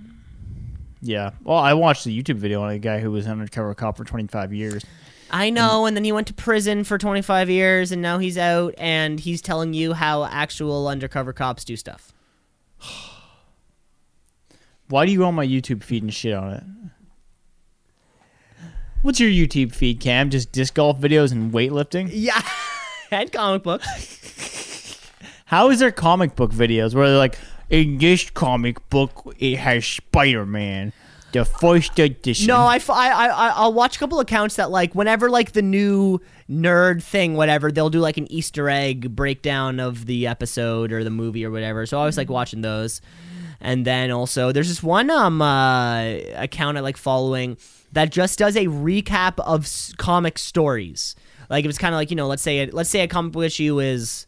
Yeah. Well, I watched the YouTube video on a guy who was an undercover cop for 25 years. I know, and then he went to prison for 25 years, and now he's out, and he's telling you how actual undercover cops do stuff. Why do you go on my YouTube feed and shit on it? What's your YouTube feed, Cam? Just disc golf videos and weightlifting? Yeah, and comic books. How is there comic book videos where they're like, in this comic book, it has Spider Man, the first edition? No, I, I, I, I'll watch a couple accounts that like whenever like the new nerd thing, whatever, they'll do like an Easter egg breakdown of the episode or the movie or whatever. So I always like watching those. And then also there's this one um uh, account I like following that just does a recap of s- comic stories. Like it was kind of like you know let's say let's say a comic issue is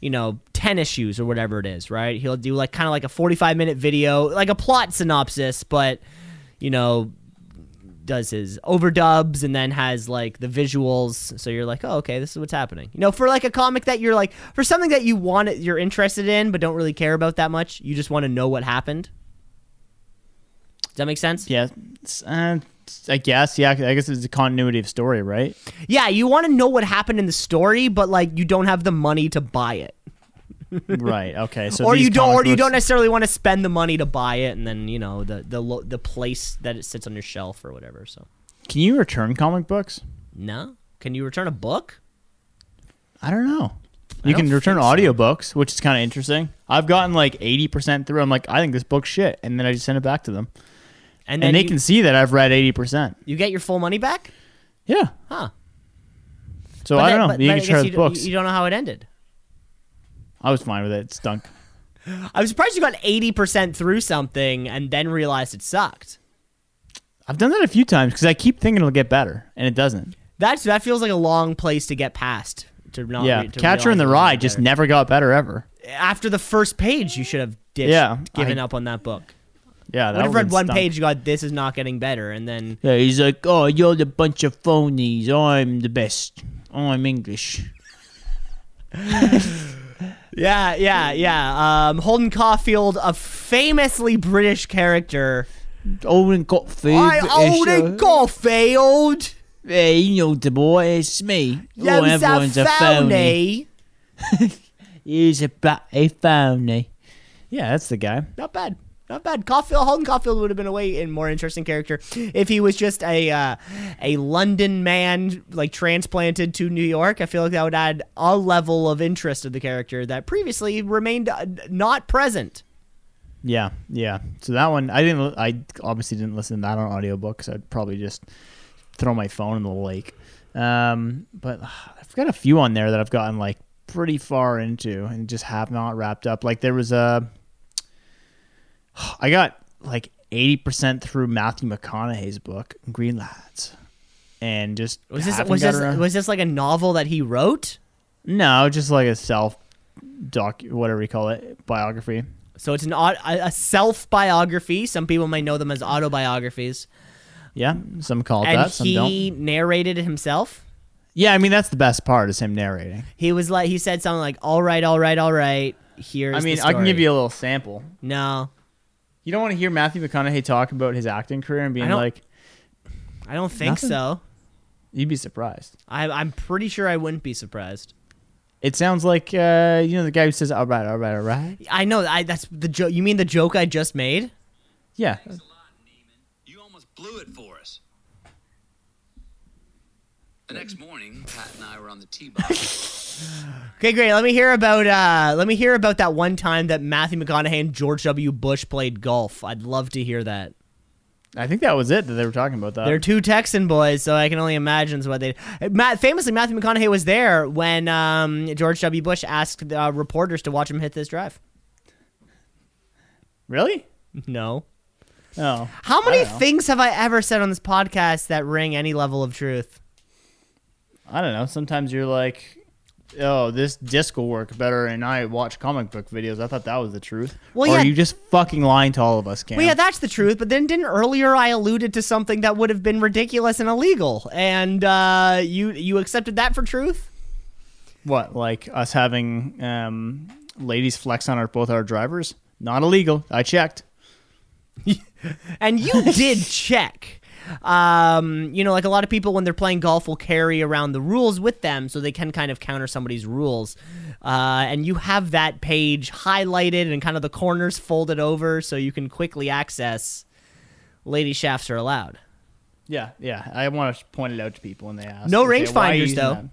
you know 10 shoes or whatever it is right? He'll do like kind of like a 45 minute video like a plot synopsis but you know does his overdubs and then has like the visuals. So you're like oh okay this is what's happening. You know for like a comic that you're like for something that you want you're interested in but don't really care about that much you just want to know what happened? Does that make sense? Yeah, uh, I guess. Yeah, I guess it's a continuity of story, right? yeah you want to know what happened in the story but like you don't have the money to buy it right. Okay. So or you don't or you books- don't necessarily want to spend the money to buy it and then you know the the lo- the place that it sits on your shelf or whatever so Can you return comic books? no can you return a book I don't know. I You don't can return think so. audiobooks, which is kind of interesting. I've gotten like 80% through. I'm like, I think this book's shit. And then I just send it back to them. and then And they you, can see that I've read 80%. you get your full money back Yeah. huh So But I don't know. but- you but can you, books. you don't know how it ended I was fine with it. It stunk. I was surprised you got 80% through something and then realized it sucked I've done that a few times because I keep thinking it'll get better, and it doesn't. that's that feels like a long place to get past to not yeah. re- to Catcher in the Rye just never got better ever. after the first page you should have ditched Yeah, given I- up on that book Yeah. That would have read one stunk. page you got this is not getting better and then Yeah, he's like, oh, you're the bunch of phonies. I'm the best. I'm English. Yeah, yeah, yeah. Um, Holden Caulfield, a famously British character. Got food. I Holden Caulfield. Yeah, you know the boy. It's me. oh, You're everyone's a phony. phony. He's a bloody phony. Yeah, that's the guy. Not bad. Not bad. Caulfield, Holden Caulfield would have been a way in more interesting character if he was just a uh, a London man, like transplanted to New York. I feel like that would add a level of interest to the character that previously remained uh, not present. Yeah, yeah. So that one, I didn't. I obviously didn't listen to that on audiobook, so I'd probably just throw my phone in the lake. Um, but I've got a few on there that I've gotten like pretty far into and just have not wrapped up. Like there was a, I got like eighty percent through Matthew McConaughey's book Greenlights, and just Was this was this around- was this like a novel that he wrote? no just like a self doc whatever you call it biography. So it's an a self biography. Some people might know them as autobiographies. Yeah, some call it and that, some don't. he narrated it himself. Yeah, I mean that's the best part is him narrating. He was like, he said something like, "All right, all right, all right. Here's." I mean, I can give you a little sample. No, You don't want to hear Matthew McConaughey talk about his acting career and being I like, I don't think Nothing? so. you'd be surprised. I, I'm pretty sure I wouldn't be surprised. It sounds like uh, you know the guy who says, "All right, all right, all right." I know. I that's the joke. You mean the joke I just made? Yeah, Thanks a lot, Neiman. You almost blew it for us. The next morning, Pat and I were on the tee box. Okay, great. Let me hear about uh let me hear about that one time that Matthew McConaughey and George W. Bush played golf. I'd love to hear that. I think that was it that they were talking about that. They're two Texan boys, so I can only imagine what they. Matt, famously, Matthew McConaughey was there when um, George W. Bush asked uh, reporters to watch him hit this drive. really? No. Oh, How many things have I ever said on this podcast that ring any level of truth? I don't know. Sometimes you're like, "Oh, this disc will work better," and I watch comic book videos. I thought that was the truth. Well, or yeah. are you just fucking lying to all of us, Cam? Well, yeah, that's the truth. But then, didn't earlier I alluded to something that would have been ridiculous and illegal, and uh, you you accepted that for truth? what like us having um, ladies flex on our both our drivers? Not illegal. I checked. And you did check. Um, you know, like a lot of people when they're playing golf will carry around the rules with them so they can kind of counter somebody's rules. Uh, and you have that page highlighted and kind of the corners folded over so you can quickly access lady shafts are allowed. Yeah, yeah. I want to point it out to people when they ask. No They say, "Why are you rangefinders, though.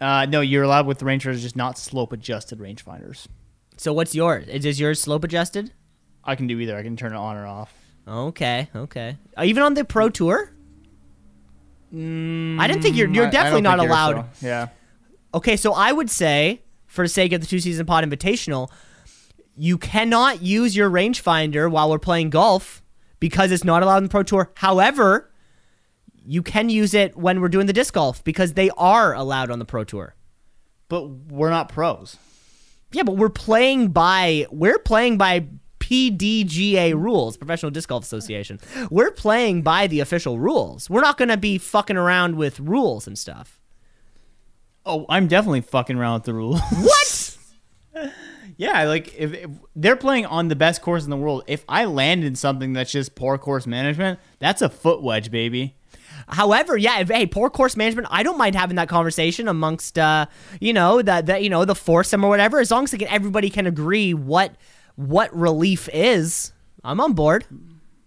Uh, no, you're allowed with the rangefinders, just not slope adjusted rangefinders. So what's yours? Is is yours slope adjusted? I can do either. I can turn it on or off. Okay, okay. Uh, even on the pro tour? I didn't think you're you're definitely not allowed. so- Yeah. Okay, so I would say, for the sake of the two C's in a pod invitational, you cannot use your rangefinder while we're playing golf because it's not allowed in the Pro Tour. However, you can use it when we're doing the disc golf because they are allowed on the Pro Tour. But we're not pros. Yeah, but we're playing by we're playing by PDGA rules, Professional Disc Golf Association. We're playing by the official rules. We're not going to be fucking around with rules and stuff. Oh, I'm definitely fucking around with the rules. What? yeah, like if, if they're playing on the best course in the world, if I land in something that's just poor course management, that's a foot wedge, baby. However, yeah, if, hey, poor course management, I don't mind having that conversation amongst, uh, you know, the, the you know the foursome or whatever. As long as can, everybody can agree what what relief is, I'm on board.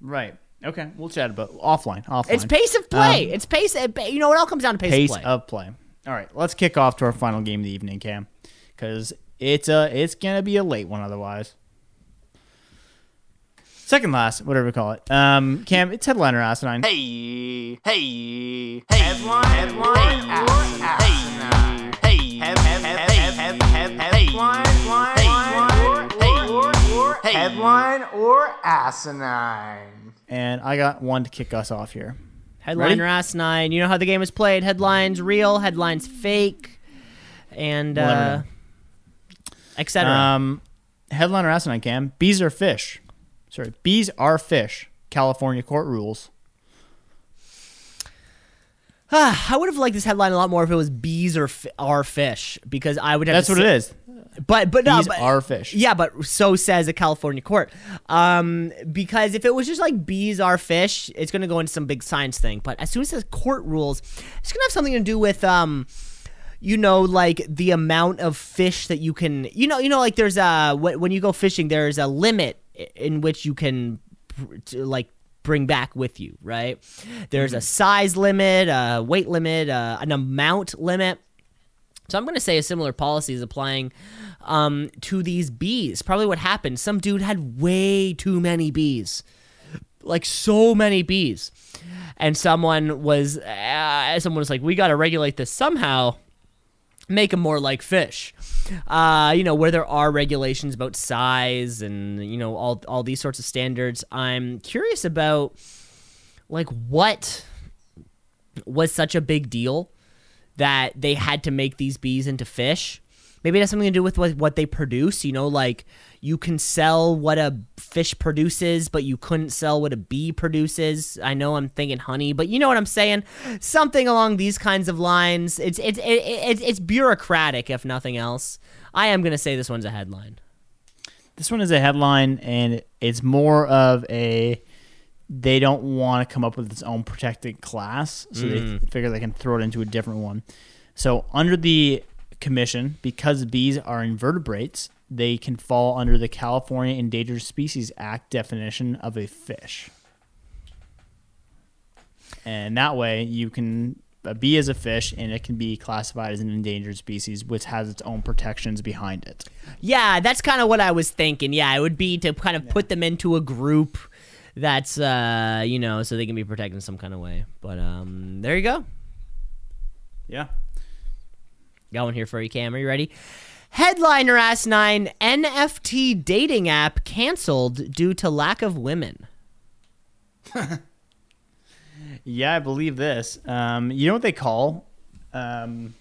Right. Okay, we'll chat about offline. Offline. It's pace of play. Um, it's pace. You know, it all comes down to pace, pace of play. of play. All right, let's kick off to our final game of the evening, Cam, because it's a it's gonna be a late one otherwise. Second last, whatever we call it. Um, Cam, it's headliner asinine. Hey, hey, hey, headline, headline, asinine. Headline or asinine. and I got one to kick us off here. Headliner asinine. You know how the game is played. Headlines real. Headlines fake, and uh, etc. Um, headliner asinine, Cam. Bees are fish. Sorry, bees are fish. California court rules. I would have liked this headline a lot more if it was bees or fi- are fish because I would have. That's to what say- it is. But but no, Bees but, are fish. Yeah, but so says a California court. Um, because if it was just like bees are fish, it's gonna go into some big science thing. But as soon as it says court rules, it's gonna have something to do with um, you know, like the amount of fish that you can, you know, you know, like there's a when you go fishing, there's a limit in which you can like bring back with you, right? There's a size limit, a weight limit, uh, an amount limit. So I'm going to say a similar policy is applying um, to these bees. Probably what happened. Some dude had way too many bees, like so many bees, and someone was uh, someone was like, "We got to regulate this somehow." Make them more like fish, uh, you know, where there are regulations about size and you know all all these sorts of standards. I'm curious about like what was such a big deal that they had to make these bees into fish. Maybe it has something to do with what, what they produce. You know, like you can sell what a fish produces, but you couldn't sell what a bee produces. I know I'm thinking honey, but you know what I'm saying? Something along these kinds of lines. It's it's it, it, it's bureaucratic, if nothing else. I am gonna say this one's a headline. This one is a headline, and it's more of a they don't want to come up with its own protected class, so they mm. figure they can throw it into a different one. So under the commission, because bees are invertebrates, they can fall under the California Endangered Species Act definition of a fish. And that way, you can a bee is a fish, and it can be classified as an endangered species, which has its own protections behind it. Yeah, that's kind of what I was thinking. Yeah, it would be to kind of put them into a group that's uh, you know, so they can be protected in some kind of way. But um there you go. Yeah. Got one here for you, Cam. Are you ready? Headliner Asinine NFT dating app canceled due to lack of women. Yeah, I believe this. Um, you know what they call, um,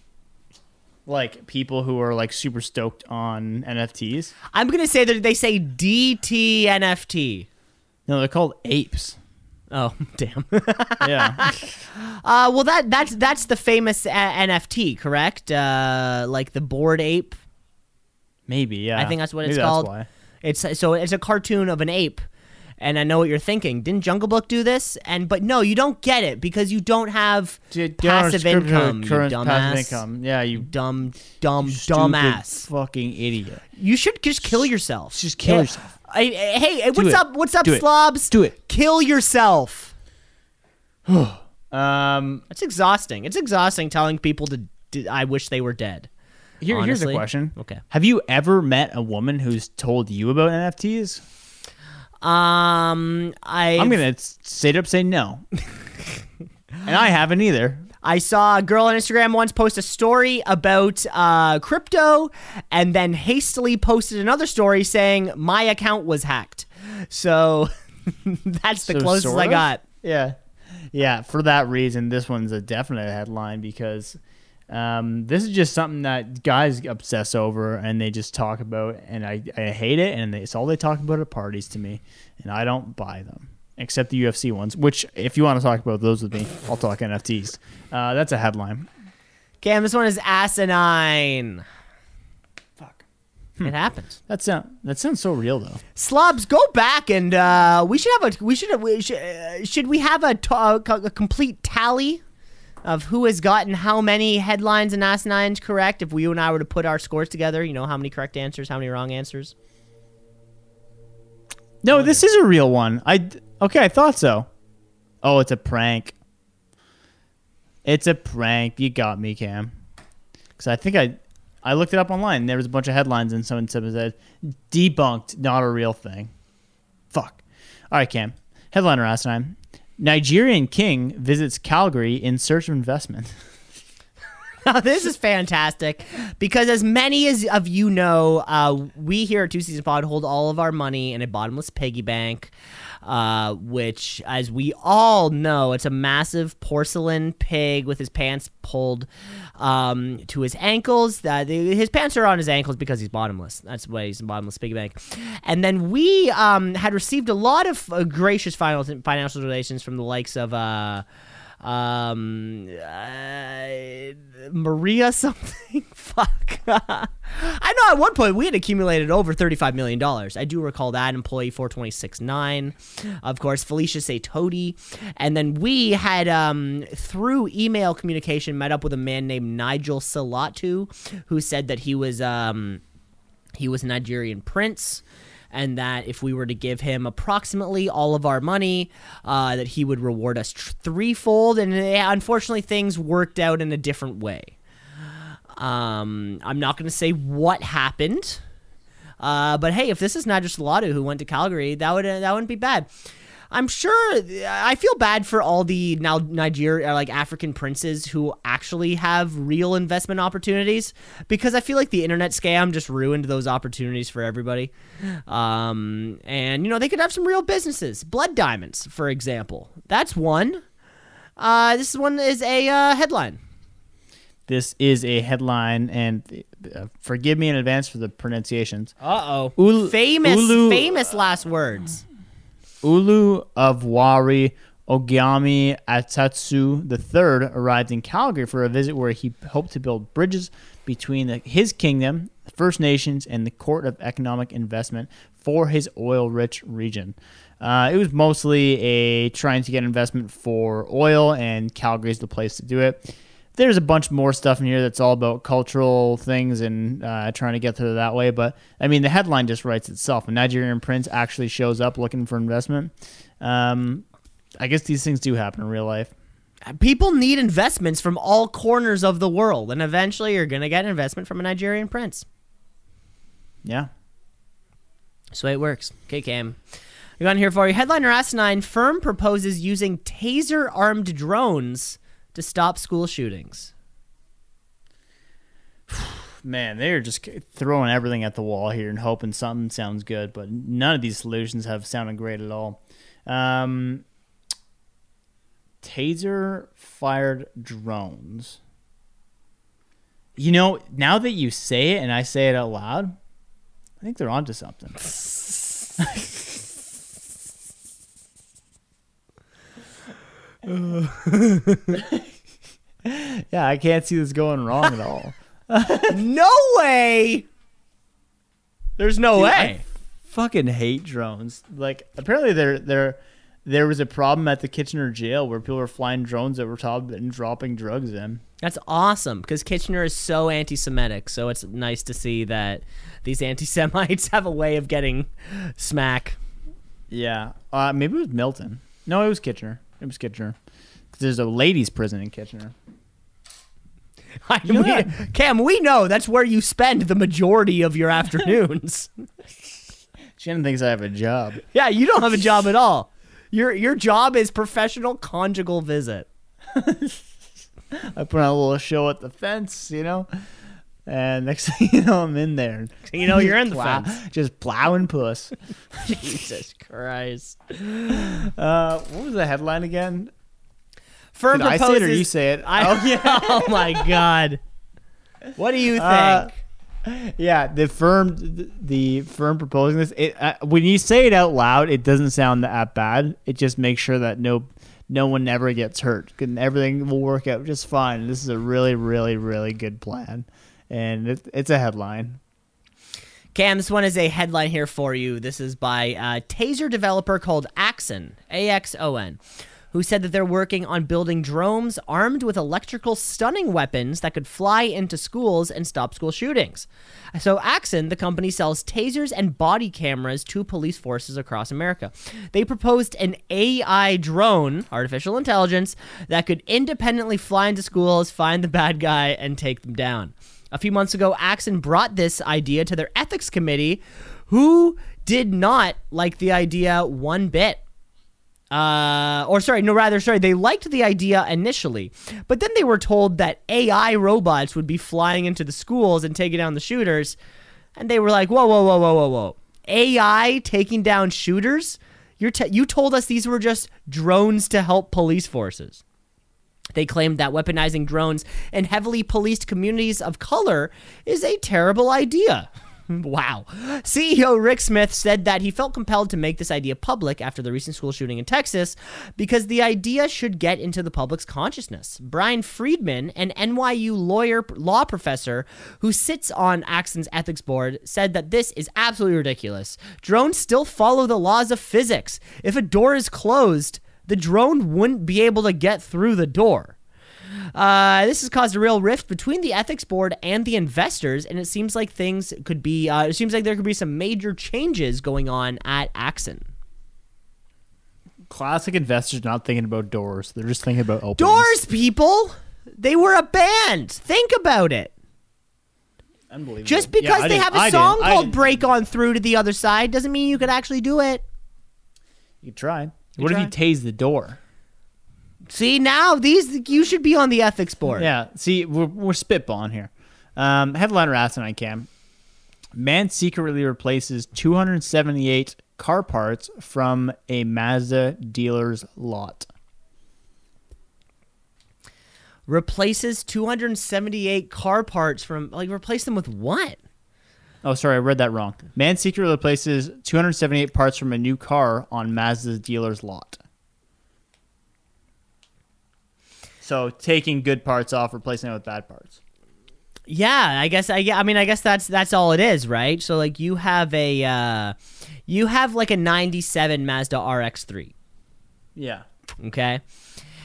like people who are like super stoked on NFTs? I'm going to say that they say DT NFT. No, they're called apes. Oh, damn. Yeah, uh, well, that that's that's the famous uh, NFT, correct? Uh, like the Bored Ape. maybe. Yeah, I think that's what Maybe it's that's called. why. It's so it's a cartoon of an ape, and I know what you're thinking. Didn't Jungle Book do this? And but no, you don't get it because you don't have passive don't income. You current dumbass. passive income. Yeah, you Dumb, dumb, dumbass. fucking idiot. You should just kill yourself. Just kill Yeah. yourself. I- I- hey, what's it. up? What's up, Do it. slobs? Do it. Kill yourself. Um, It's exhausting. It's exhausting telling people to. to I wish they were dead. here, here's a question. Okay. Have you ever met a woman who's told you about NFTs? Um, I I'm gonna straight up say no, and I haven't either. I saw a girl on Instagram once post a story about uh, crypto and then hastily posted another story saying my account was hacked. So that's the So closest I got. Yeah. Yeah, for that reason, this one's a definite headline because Um, this is just something that guys obsess over and they just talk about, and I, I hate it. And they, it's all they talk about at parties to me, and I don't buy them except the UFC ones. Which, if you want to talk about those with me, I'll talk NFTs. Uh, that's a headline. Cam, this one is asinine. Fuck. It happens. That sound that sounds so real though. Slobs, go back and uh, we should have a we should have, we should, uh, should we have a, t- a co- a complete tally of who has gotten how many headlines and asinines correct? If we you and I were to put our scores together, you know how many correct answers, how many wrong answers. No, this is a real one. I okay, I thought so. Oh, it's a prank. It's a prank. You got me, Cam. Because I think I, I looked it up online. And there was a bunch of headlines, and someone said debunked, not a real thing. Fuck. All right, Cam. Headliner last time: Nigerian king visits Calgary in search of investment. Now, this is fantastic because, as many as of you know, uh, we here at Two C's in a Pod hold all of our money in a bottomless piggy bank, uh, which, as we all know, it's a massive porcelain pig with his pants pulled um, to his ankles. Uh, the, his pants are on his ankles because he's bottomless. That's why he's in bottomless piggy bank. And then we um, had received a lot of uh, gracious financial donations from the likes of. Um uh, maria something? Fuck. I know at one point we had accumulated over 35 million dollars. I do recall that employee 4269 of course felicia say toady. And then we had um through email communication met up with a man named nigel salatu who said that he was um he was a nigerian prince and that if we were to give him approximately all of our money, uh, that he would reward us threefold. And eh, unfortunately, things worked out in a different way. Um, I'm not going to say what happened, uh, but hey, if this is Nigel Salatu who went to Calgary, that would that wouldn't be bad. I'm sure. I feel bad for all the now Nigeria, like African princes who actually have real investment opportunities, because I feel like the internet scam just ruined those opportunities for everybody. Um, and you know they could have some real businesses, blood diamonds, for example. That's one. Uh, this one is a uh, headline. This is a headline, and uh, forgive me in advance for the pronunciations. Uh oh. Famous, Ulu- famous last words. Ulu of Warri Ogami Atatsu III arrived in Calgary for a visit where he hoped to build bridges between the, his kingdom, the First Nations, and the Court of Economic Investment for his oil-rich region. Uh, it was mostly a trying to get investment for oil, and Calgary is the place to do it. There's a bunch more stuff in here that's all about cultural things and uh, trying to get through that way. But I mean, the headline just writes itself. A Nigerian prince actually shows up looking for investment. Um, I guess these things do happen in real life. People need investments from all corners of the world, and eventually you're going to get an investment from a Nigerian prince. Yeah. That's the way it works. Okay, Cam. I got here for you. Headliner Asinine firm proposes using taser armed drones to stop school shootings. Man, they're just throwing everything at the wall here and hoping something sounds good, but none of these solutions have sounded great at all. Um, taser fired drones. You know, now that you say it and I say it out loud, I think they're onto something. yeah, I can't see this going wrong at all. no way! There's no way. I fucking hate drones. Like apparently there there there was a problem at the Kitchener jail where people were flying drones over top and dropping drugs in. That's awesome because Kitchener is so anti Semitic. So it's nice to see that these anti Semites have a way of getting smack. Yeah. Uh, maybe it was Milton. No, it was Kitchener. It was Kitchener. There's a ladies' prison in Kitchener. Know we- Cam, we know that's where you spend the majority of your afternoons. Shannon thinks I have a job. yeah, you don't have a job at all. Your your job is professional conjugal visit. I put on a little show at the fence, you know, and next thing you know, I'm in there. You know you're in the Plow- fence. just plowing puss. Jesus Christ. Uh, what was the headline again? Firm Did I say it or you say it? I, oh, yeah. oh my god. What do you think? Uh, yeah, the firm, the firm proposing this. It, uh, when you say it out loud, it doesn't sound that bad. It just makes sure that no, no one ever gets hurt, and everything will work out just fine. This is a really, really, really good plan, and it, it's a headline. Cam, this one is a headline here for you. This is by a taser developer called Axon, A X O N, who said that they're working on building drones armed with electrical stunning weapons that could fly into schools and stop school shootings. So, Axon, the company, sells tasers and body cameras to police forces across America. They proposed an AI drone, artificial intelligence, that could independently fly into schools, find the bad guy, and take them down. A few months ago, Axon brought this idea to their ethics committee, who did not like the idea one bit. Uh, or sorry, no, rather, sorry, they liked the idea initially, but then they were told that AI robots would be flying into the schools and taking down the shooters, and they were like, "Whoa, whoa, whoa, whoa, whoa, whoa! AI taking down shooters? Te- you told us these were just drones to help police forces." They claimed that weaponizing drones in heavily policed communities of color is a terrible idea. wow. CEO Rick Smith said that he felt compelled to make this idea public after the recent school shooting in Texas because the idea should get into the public's consciousness. Brian Friedman, an NYU lawyer law professor who sits on Axon's ethics board, said that this is absolutely ridiculous. Drones still follow the laws of physics. If a door is closed, the drone wouldn't be able to get through the door. Uh, this has caused a real rift between the ethics board and the investors, and it seems like things could be. Uh, it seems like there could be some major changes going on at Axon. Classic investors not thinking about doors; they're just thinking about openings. Doors, people, they were a band. Think about it. Unbelievable. Just because I they have a I song called "Break On Through to the Other Side" doesn't mean you could actually do it. You try. What if you try. tase the door? See, now these you should be on the ethics board. Yeah. See, we're, we're spitballing here. Um, headliner asinine cam. Man secretly replaces 278 car parts from a Mazda dealer's lot. Replaces 278 car parts from like replace them with what? Oh, sorry, I read that wrong. Man secretly replaces 278 parts from a new car on Mazda's dealer's lot. So taking good parts off, replacing it with bad parts. Yeah, I guess I yeah, I mean I guess that's that's all it is, right? So like you have a uh you have like a 97 Mazda RX3, Yeah. okay?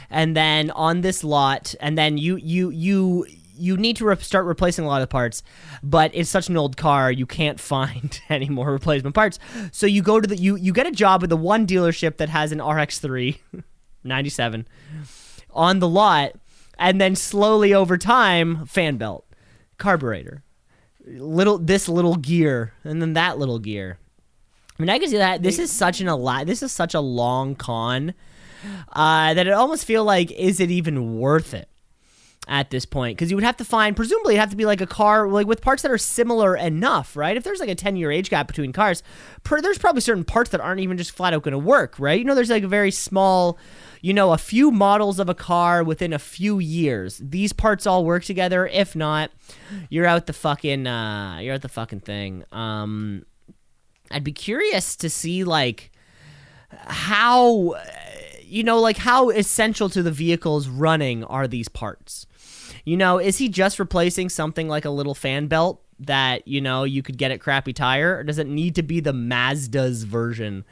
And then on this lot and then you you you you need to re- start replacing a lot of parts, but it's such an old car you can't find any more replacement parts. So you go to the you you get a job with the one dealership that has an RX3 97 on the lot and then slowly over time fan belt carburetor little this little gear and then that little gear. I mean i can see that. This is such an a lot this is such a long con uh, that it almost feel like is it even worth it at this point because you would have to find presumably it'd have to be like a car like with parts that are similar enough right? If there's like a 10 year age gap between cars per, there's probably certain parts that aren't even just flat out going to work right? You know there's like a very small you know a few models of a car within a few years. These parts all work together. If not you're out the fucking uh you're out the fucking thing. Um i'd be curious to see like how you know like how essential to the vehicle's running are these parts you know is he just replacing something like a little fan belt that you know you could get at crappy tire or does it need to be the mazda's version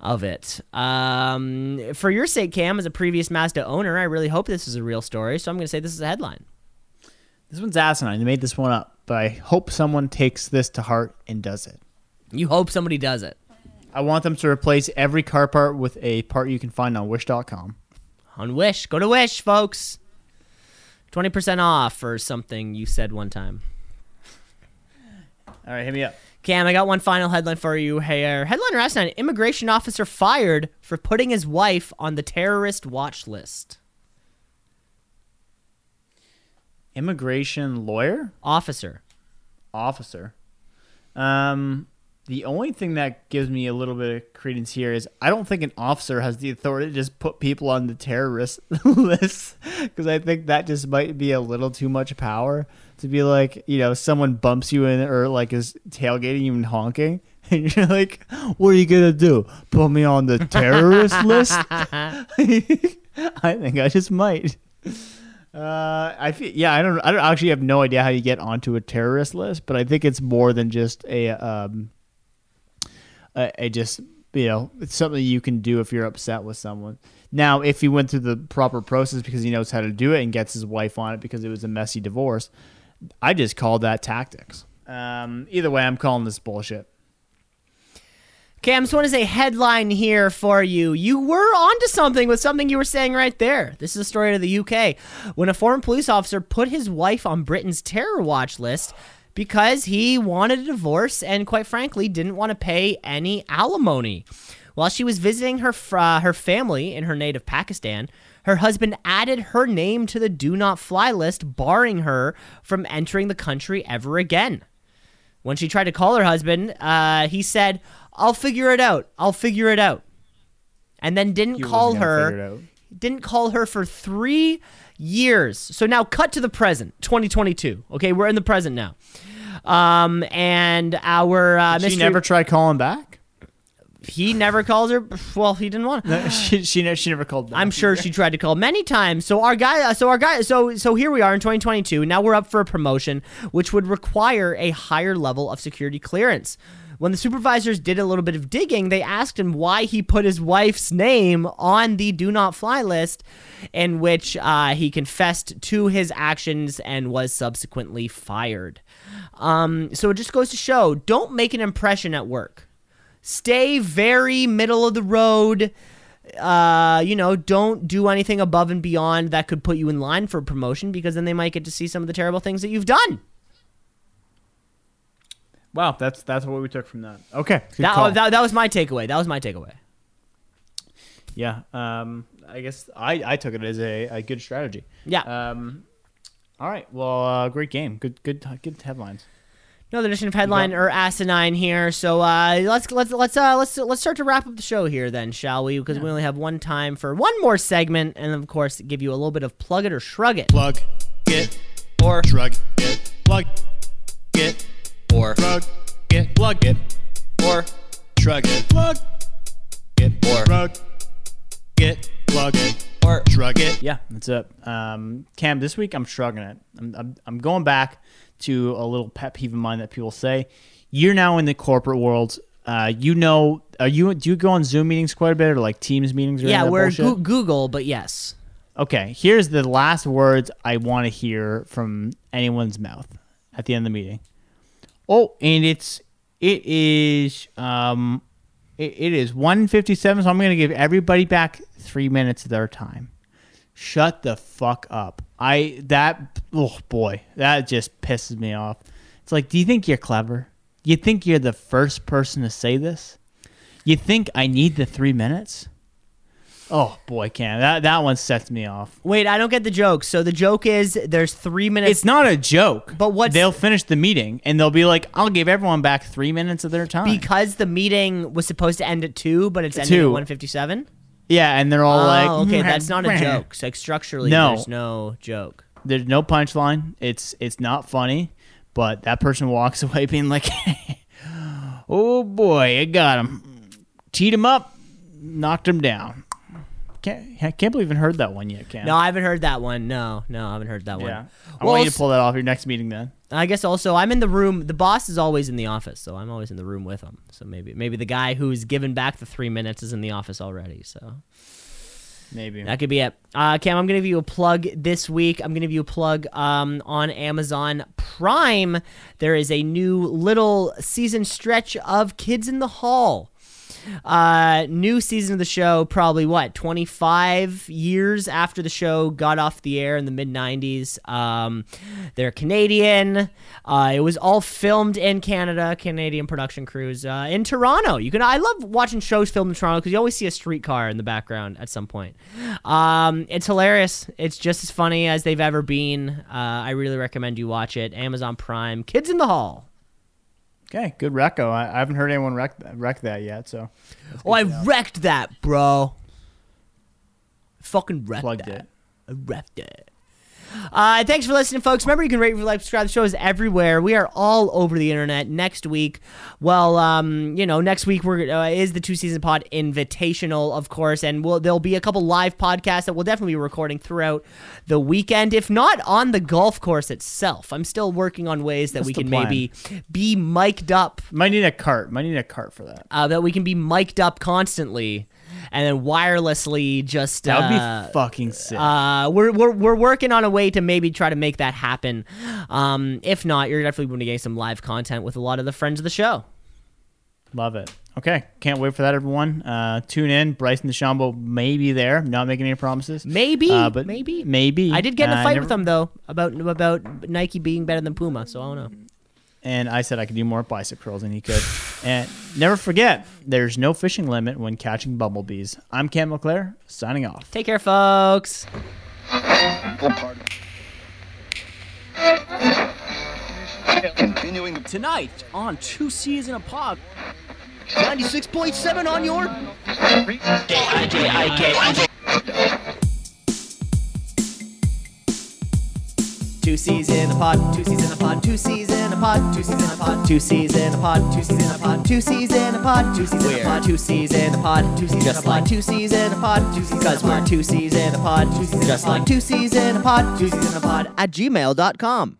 of it um, for your sake cam as a previous mazda owner i really hope this is a real story so i'm going to say this is a headline This one's asinine. They made this one up, but I hope someone takes this to heart and does it. you hope somebody does it I want them to replace every car part with a part you can find on Wish.com. on wish go to wish folks 20% off or something you said one time All right, hit me up. Cam, I got one final headline for you here. Headline last night: Immigration officer fired for putting his wife on the terrorist watch list. Immigration lawyer Officer. officer. Um, The only thing that gives me a little bit of credence here is I don't think an officer has the authority to just put people on the terrorist list because I think that just might be a little too much power to be like, you know, someone bumps you in or like is tailgating you and honking. And you're like, what are you going to do? Put me on the terrorist list? I think I just might. Uh, I feel yeah. I don't. I don't actually have no idea how you get onto a terrorist list, but I think it's more than just a um. A just you know it's something you can do if you're upset with someone. Now, if he went through the proper process because he knows how to do it and gets his wife on it because it was a messy divorce, I just call that tactics. Um, either way, I'm calling this bullshit. Okay, I just want to say headline here for you. You were onto something with something you were saying right there. This is a story out of the UK. When a former police officer put his wife on Britain's terror watch list because he wanted a divorce and, quite frankly, didn't want to pay any alimony. While she was visiting her uh, her family in her native Pakistan, her husband added her name to the do not fly list, barring her from entering the country ever again. When she tried to call her husband, uh, he said, "I'll figure it out. I'll figure it out," and then didn't He call wasn't gonna figure it her. Didn't call her for three years. So now, cut to the present, 2022. Okay, we're in the present now. Um, and our uh, She mystery- never tried calling back. he never calls her. Well, he didn't want. to. She she, ne- she never called. Back. I'm sure she tried to call many times. So our guy, so our guy, so so here we are in 2022. Now we're up for a promotion, which would require a higher level of security clearance. When the supervisors did a little bit of digging, they asked him why he put his wife's name on the do not fly list, in which uh, he confessed to his actions and was subsequently fired. Um, so it just goes to show: don't make an impression at work. Stay very middle of the road uh, you know, don't do anything above and beyond that could put you in line for a promotion because then they might get to see some of the terrible things that you've done. Wow, that's that's what we took from that. Okay, That, call. that, that was my takeaway. That was my takeaway. yeah. Um, I guess I, I took it as a, a good strategy. Yeah. Um, all right. Well, uh, great game. Good good good headlines. Another edition of headline or asinine here. So uh, let's let's let's uh, let's let's start to wrap up the show here then, shall we? Because we only have one time for one more segment, and of course, give you a little bit of plug it or shrug it. Plug it or shrug it. Plug it or shrug it. Plug it or shrug it. Plug it or shrug it. Plug it or shrug it. Yeah, that's it. Um, Cam, this week I'm shrugging it. I'm, I'm, I'm going back to a little pet peeve of mine that people say. You're now in the corporate world. Uh, you know, are you do you go on Zoom meetings quite a bit or like Teams meetings? Or Yeah, of we're bullshit? Goo- Google, but yes. Okay, here's the last words I want to hear from anyone's mouth at the end of the meeting. Oh, and it's it is um it, it is 157, so I'm going to give everybody back 3 minutes of their time. Shut the fuck up. I that oh boy, that just pisses me off. It's like, do you think you're clever? You think you're the first person to say this? You think I need the 3 minutes? Oh boy, Cam, that that one sets me off. Wait, I don't get the joke. So the joke is there's three minutes. It's not a joke. But what they'll finish the meeting and they'll be like, "I'll give everyone back three minutes of their time." because the meeting was supposed to end at two, but it's ending Two. at one fifty seven. yeah, and they're all Oh, like, okay, that's not a joke. So like, structurally, No. there's no joke. There's no punchline. It's it's not funny, but that person walks away being like, "Oh boy, I got him, teed him up, knocked him down." Can't I can't believe I haven't heard that one yet, Cam. No, I haven't heard that one. No, no, I haven't heard that one. yeah. I Well, want you to pull that off your next meeting then. I guess also I'm in the room. The boss is always in the office, so I'm always in the room with him. So maybe maybe the guy who's given back the three minutes is in the office already. So Maybe. that could be it. Uh, Cam, I'm gonna give you a plug this week. I'm gonna give you a plug um, on Amazon Prime. There is a new little season stretch of Kids in the Hall. Uh, new season of the show, probably what, 25 years after the show got off the air in the mid 90s. Um, they're Canadian. Uh, it was all filmed in Canada, Canadian production crews uh, in Toronto. You can, I love watching shows filmed in Toronto because you always see a streetcar in the background at some point. Um, it's hilarious. It's just as funny as they've ever been. Uh, I really recommend you watch it. Amazon Prime, Kids in the Hall. Okay, good reco. I, I haven't heard anyone wreck wreck that yet, so Oh, I wrecked that, bro. Fucking wrecked plugged that. it. I wrecked it. Uh, thanks for listening, folks. Remember, you can rate, review, like, subscribe. The show is everywhere. We are all over the internet. Next week, well, um, you know, next week we're uh, is the two season pod invitational, of course, and we'll, there'll be a couple live podcasts that we'll definitely be recording throughout the weekend, if not on the golf course itself. I'm still working on ways that That's we can plan. maybe be mic'd up Might need a cart. Might need a cart for that. uh, that we can be mic'd up constantly and then wirelessly just That would uh, be fucking sick. uh, we're, we're, we're working on a way to maybe try to make that happen. Um, if not, you're definitely going to get some live content with a lot of the friends of the show. Love it. Okay, can't wait for that, everyone. Uh, tune in. Bryson DeChambeau may be there. Not making any promises. Maybe, Uh, but maybe, maybe. I did get in Uh, a fight never- with them though about about Nike being better than Puma, so I don't know. And I said I could do more bicep curls than he could. and never forget, there's no fishing limit when catching bumblebees. I'm Cam LeClaire, signing off. Take care, folks. Continuing tonight on Two C's in a Pod. 96.7 on your. Two C's in a pod, two C's in a pod, two C's in a pod, two C's in a pod, two C's in a pod, two C's in a pod, two C's in a pod, two C's in a pod, two C's in a pod, two C's just like two C's in a pod, two C's cause we're two C's in a pod, two C's just like two C's in a pod, two C's in a pod At gmail.com.